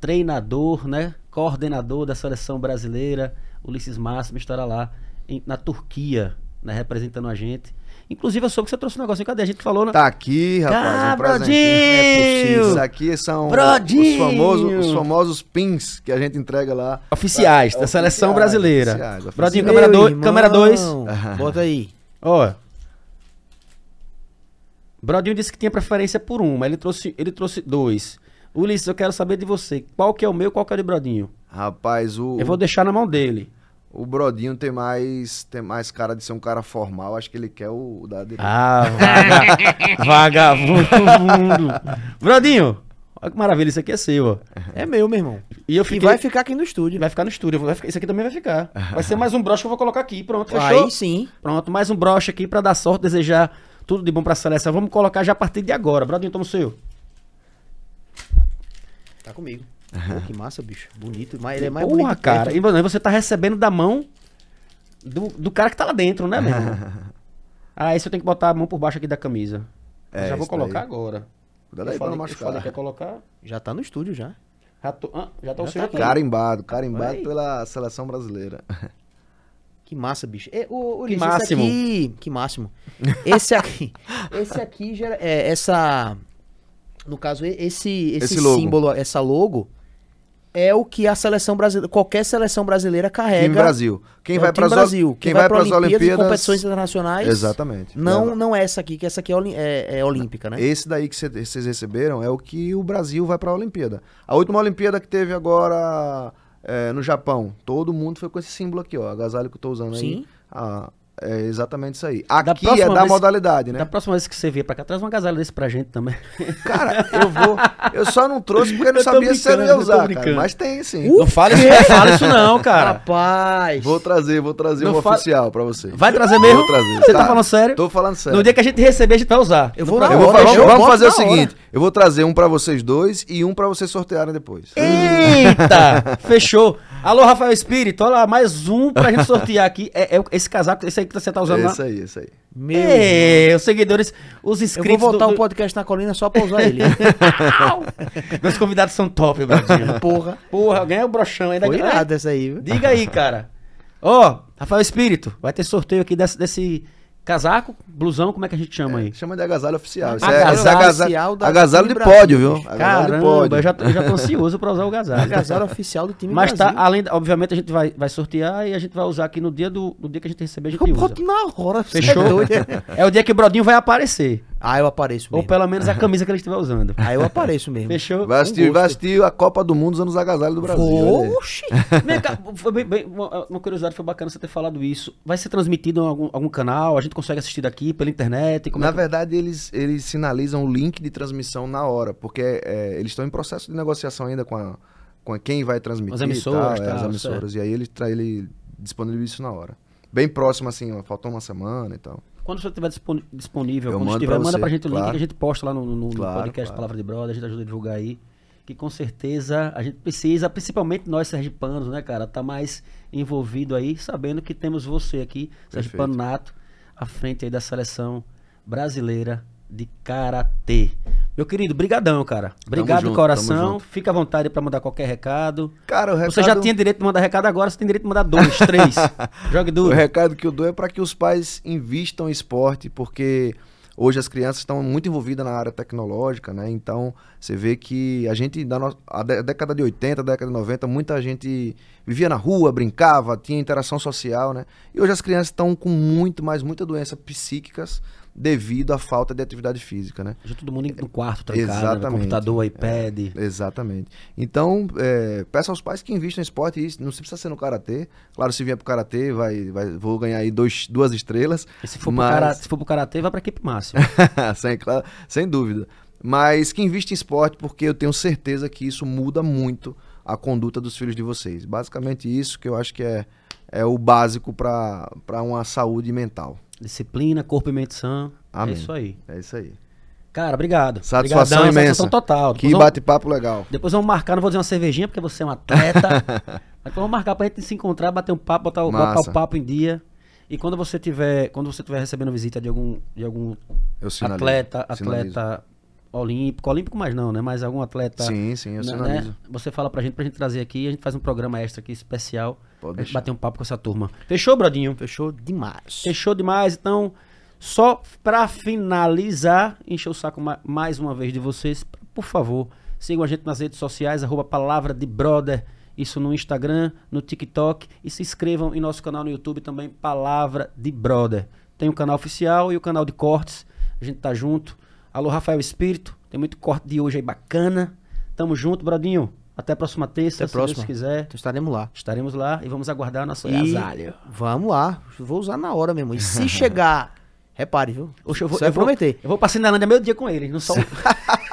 treinador, né? Coordenador da seleção brasileira, Ulisses Máximo, estará lá em- na Turquia, né? Representando a gente. Inclusive, eu soube que você trouxe um negocinho. Cadê? A gente falou, né? Tá aqui, rapaz, Ah, um. Brodinho! É possível. Isso aqui são Brodinho! os famosos, os famosos pins que a gente entrega lá. Oficiais da Oficiais, seleção brasileira. oficiais, oficiais. Brodinho, Meu câmera 2. irmão. Câmera 2. Bota aí. Ó. Brodinho disse que tinha preferência por um, mas ele trouxe, ele trouxe dois. Ulisses, eu quero saber de você. Qual que é o meu, qual que é o de Brodinho? Rapaz, o, Eu vou deixar na mão dele. O Brodinho tem mais, tem mais cara de ser um cara formal. Acho que ele quer o, o da direita. Ah, vaga, vagabundo. Brodinho, olha que maravilha, isso aqui é seu, ó. É meu, meu irmão. E eu E fiquei... vai ficar aqui no estúdio. vai ficar no estúdio, vai ficar- isso aqui também vai ficar. Vai ser mais um broche que eu vou colocar aqui, pronto, fechou? Aí sim. Pronto, mais um broche aqui pra dar sorte, desejar tudo de bom pra seleção. Vamos colocar já a partir de agora. Brodinho, toma o seu. Tá comigo. Pô, que massa, bicho. Bonito. Mas ele é mais Porra, bonito. cara. E mano, você tá recebendo da mão do, do cara que tá lá dentro, né, meu? Ah, esse eu tenho que botar a mão por baixo aqui da camisa. É, já vou colocar daí. agora. Cuidado aí pra não machucar. que ia colocar. Já tá no estúdio já. Já, tô- ah, já tá o Já seu tá. Carimbado, carimbado Vai. pela seleção brasileira. Que massa, bicho. É, o, o Que máximo. Esse aqui, que máximo. Esse aqui, esse aqui gera, é, essa, no caso esse esse, Esse símbolo, essa logo é o que a seleção brasileira, qualquer seleção brasileira carrega. Time Brasil. Quem É vai para Brasil. quem vai para as e Olimpíadas? competições internacionais. Exatamente. Não, Leva. não é essa aqui, que essa aqui é, é- é olímpica, né? Esse daí que cê- vocês receberam é o que o Brasil vai para a Olimpíada. A última Olimpíada que teve agora é, no Japão, todo mundo foi com esse símbolo aqui, ó, agasalho que eu tô usando aí. Sim. É exatamente isso aí. Da Aqui é próxima da vez- modalidade, né? Da próxima vez que você vier pra cá, traz uma agasalho desse pra gente também. Cara, eu vou. Eu só não trouxe porque eu não Eu sabia se você ia usar, cara. Mas tem sim. não fala isso, não fala isso não, cara. Rapaz! Vou trazer, vou trazer Não um fa- oficial pra você. Vai trazer mesmo? Vou trazer. Você tá falando sério? Tô falando sério. No dia que a gente receber, a gente vai usar. Eu vou Eu vou hora, fa- eu vamos boto fazer o na hora. seguinte: eu vou trazer um pra vocês dois e um pra vocês sortearem depois. Eita! Fechou. Alô, Rafael Espírito, olha lá, mais um pra gente sortear aqui. É, é esse casaco, esse aí que você tá usando lá. Esse aí, esse aí. Meu. Ei, os seguidores, os Eu inscritos. vou voltar do- o podcast na colina só pra usar ele. do- Meus convidados são top, Bradinho. Porra. Porra, ganhei o brochão ainda. Foi irado essa aí, viu? Diga aí, cara. Ó, Rafael Espírito, vai ter sorteio aqui desse, desse casaco, blusão, como é que a gente chama aí? Chama de agasalho oficial. Isso Agasalho é, esse é agasalho, oficial da- agasalho de Brasil, pódio, viu? Agasalho de Caramba, pódio. eu já, tô- eu já tô ansioso pra usar o agasalho. Agasalho oficial do time Mas tá, Brasil. além, da- obviamente a gente vai, vai sortear e a gente vai usar aqui no dia do, no dia que a gente receber, a gente Eu usa. boto na hora, Fechou? é doido. É o dia que o Brodinho vai aparecer. Ah, eu apareço Ou mesmo. pelo menos a camisa que ele estiver usando. Ah, eu apareço mesmo. Fechou? Vai assistir, vai assistir a Copa do Mundo usando os agasalhos do Brasil. Oxi! Bem- bem- uma, uma curiosidade, foi bacana você ter falado isso. Vai ser transmitido em algum, algum canal? A gente consegue assistir daqui pela internet? Na é que- verdade, eles, eles sinalizam o link de transmissão na hora, porque é, eles estão em processo de negociação ainda com, a, com a quem vai transmitir. As emissoras, tal, é, as emissoras. E aí ele, ele disponibiliza isso na hora. Bem próximo, assim, ó, faltou uma semana e tal. Quando você estiver disponível, Eu quando estiver, pra manda você, pra gente o link claro. que a gente posta lá no, no- no Claro, podcast claro. Palavra de Brother, a gente ajuda a divulgar aí. Que com certeza a gente precisa, principalmente nós sergipanos, né, cara, tá mais envolvido aí, sabendo que temos você aqui, sergipano nato, à frente aí da seleção brasileira de karatê. Meu querido, brigadão, cara. Obrigado de coração. Fica à vontade pra mandar qualquer recado. Cara, o recado, Você já tinha direito de mandar recado agora, você tem direito de mandar dois, três. Jogue o duro. recado que eu dou é para que os pais invistam em esporte, porque hoje as crianças estão muito envolvidas na área tecnológica, né? Então, você vê que a gente, da a dé- década de 80, década de 90, muita gente vivia na rua, brincava, tinha interação social, né? E hoje as crianças estão com muito, mais muita doença psíquicas devido à falta de atividade física, né? Já todo mundo no quarto, trancado, né? Exatamente. computador, iPad. Exatamente. Então, é, peço aos pais que investam em esporte, isso não precisa ser no karatê. Claro, se vier pro karatê, vai, vai, vou ganhar aí dois, duas estrelas. E se for, mas... pro karate, se for pro karatê, vai pra equipe máxima. sem, claro, sem dúvida. Mas que invista em esporte, porque eu tenho certeza que isso muda muito a conduta dos filhos de vocês. Basicamente isso que eu acho que é, é o básico para uma saúde mental. Disciplina, corpo e mente sã. Amém. É isso aí. É isso aí. Cara, obrigado. Satisfação Obrigadão, imensa. Satisfação total. Que Depois vamos- bate-papo legal. Depois vamos marcar, não vou dizer uma cervejinha, porque você é um atleta. Mas vamos marcar pra gente se encontrar, bater um papo, botar, o- botar o papo em dia. E quando você tiver, quando você tiver recebendo visita de algum, de algum sinalizo. atleta, Sinalizo. Olímpico, olímpico mais não, né? Mas algum atleta. Sim, sim, eu né, sinalizo. né? Você fala pra gente, pra gente trazer aqui, a gente faz um programa extra aqui especial. Pode pra gente deixar. bater um papo com essa turma. Fechou, Brodinho? Fechou demais. Fechou demais, então, só pra finalizar, encher o saco ma- mais uma vez de vocês, por favor, sigam a gente nas redes sociais, arroba palavra de brother, isso no Instagram, no TikTok, e se inscrevam em nosso canal no YouTube também, Palavra de Brother. Tem o canal oficial e o canal de cortes, a gente tá junto. Alô, Rafael Espírito, tem muito corte de hoje aí bacana. Tamo junto, Brodinho. Até a próxima terça, Até a se próxima. Deus quiser. Então estaremos lá. Estaremos lá e vamos aguardar nosso E agasalho. vamos lá. Vou usar na hora mesmo. E se chegar. Repare, viu? Oxe, eu vou, eu vou- prometer. Eu vou pra Cinelândia meio dia com ele. Não só...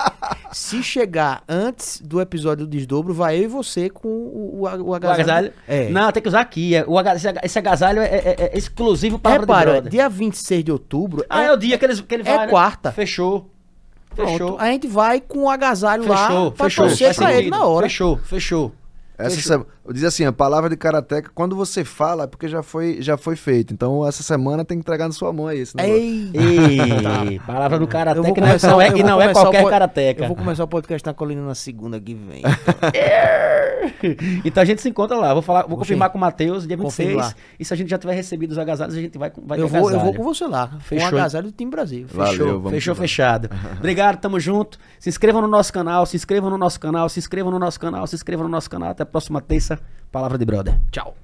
Se chegar antes do episódio do desdobro, vai eu e você com o, o, o O agasalho. agasalho? É. Não, tem que usar aqui. é, O aga- esse, aga- esse agasalho é, é- é exclusivo para Repara, Brother. dia 26 de outubro Ah, é, o dia que, eles, que ele é vai, né? quarta. Fechou. Pronto, Fechou. A gente vai com o agasalho Fechou, lá fechou. Faz pra ele sentido. na hora. Fechou, fechou. Essa Fechou. sema- diz assim, a palavra de karateca, quando você fala, é porque já foi, já foi feito. Então, essa semana tem que entregar na sua mão aí. Esse negócio. Ei! Ei, palavra do Eu karateca não é, começar- não é, eu e vou não é qualquer pod- karateca. Eu vou começar o podcast na colina na segunda que vem. Então a gente se encontra lá. Vou, falar, vou Vou confirmar sim. com o Matheus, dia 26. Confirma lá. E se a gente já tiver recebido os agasalhos, a gente vai, vai eu, vou, eu agasalho. vou com você lá. Fechou. Com o agasalho do time Brasil. Valeu, Fechou, vamos fechou fechado. Obrigado, tamo junto. Se inscrevam no nosso canal, se inscrevam no nosso canal, se inscrevam no nosso canal, se inscrevam no nosso canal. Até a próxima terça. Palavra de brother. Tchau.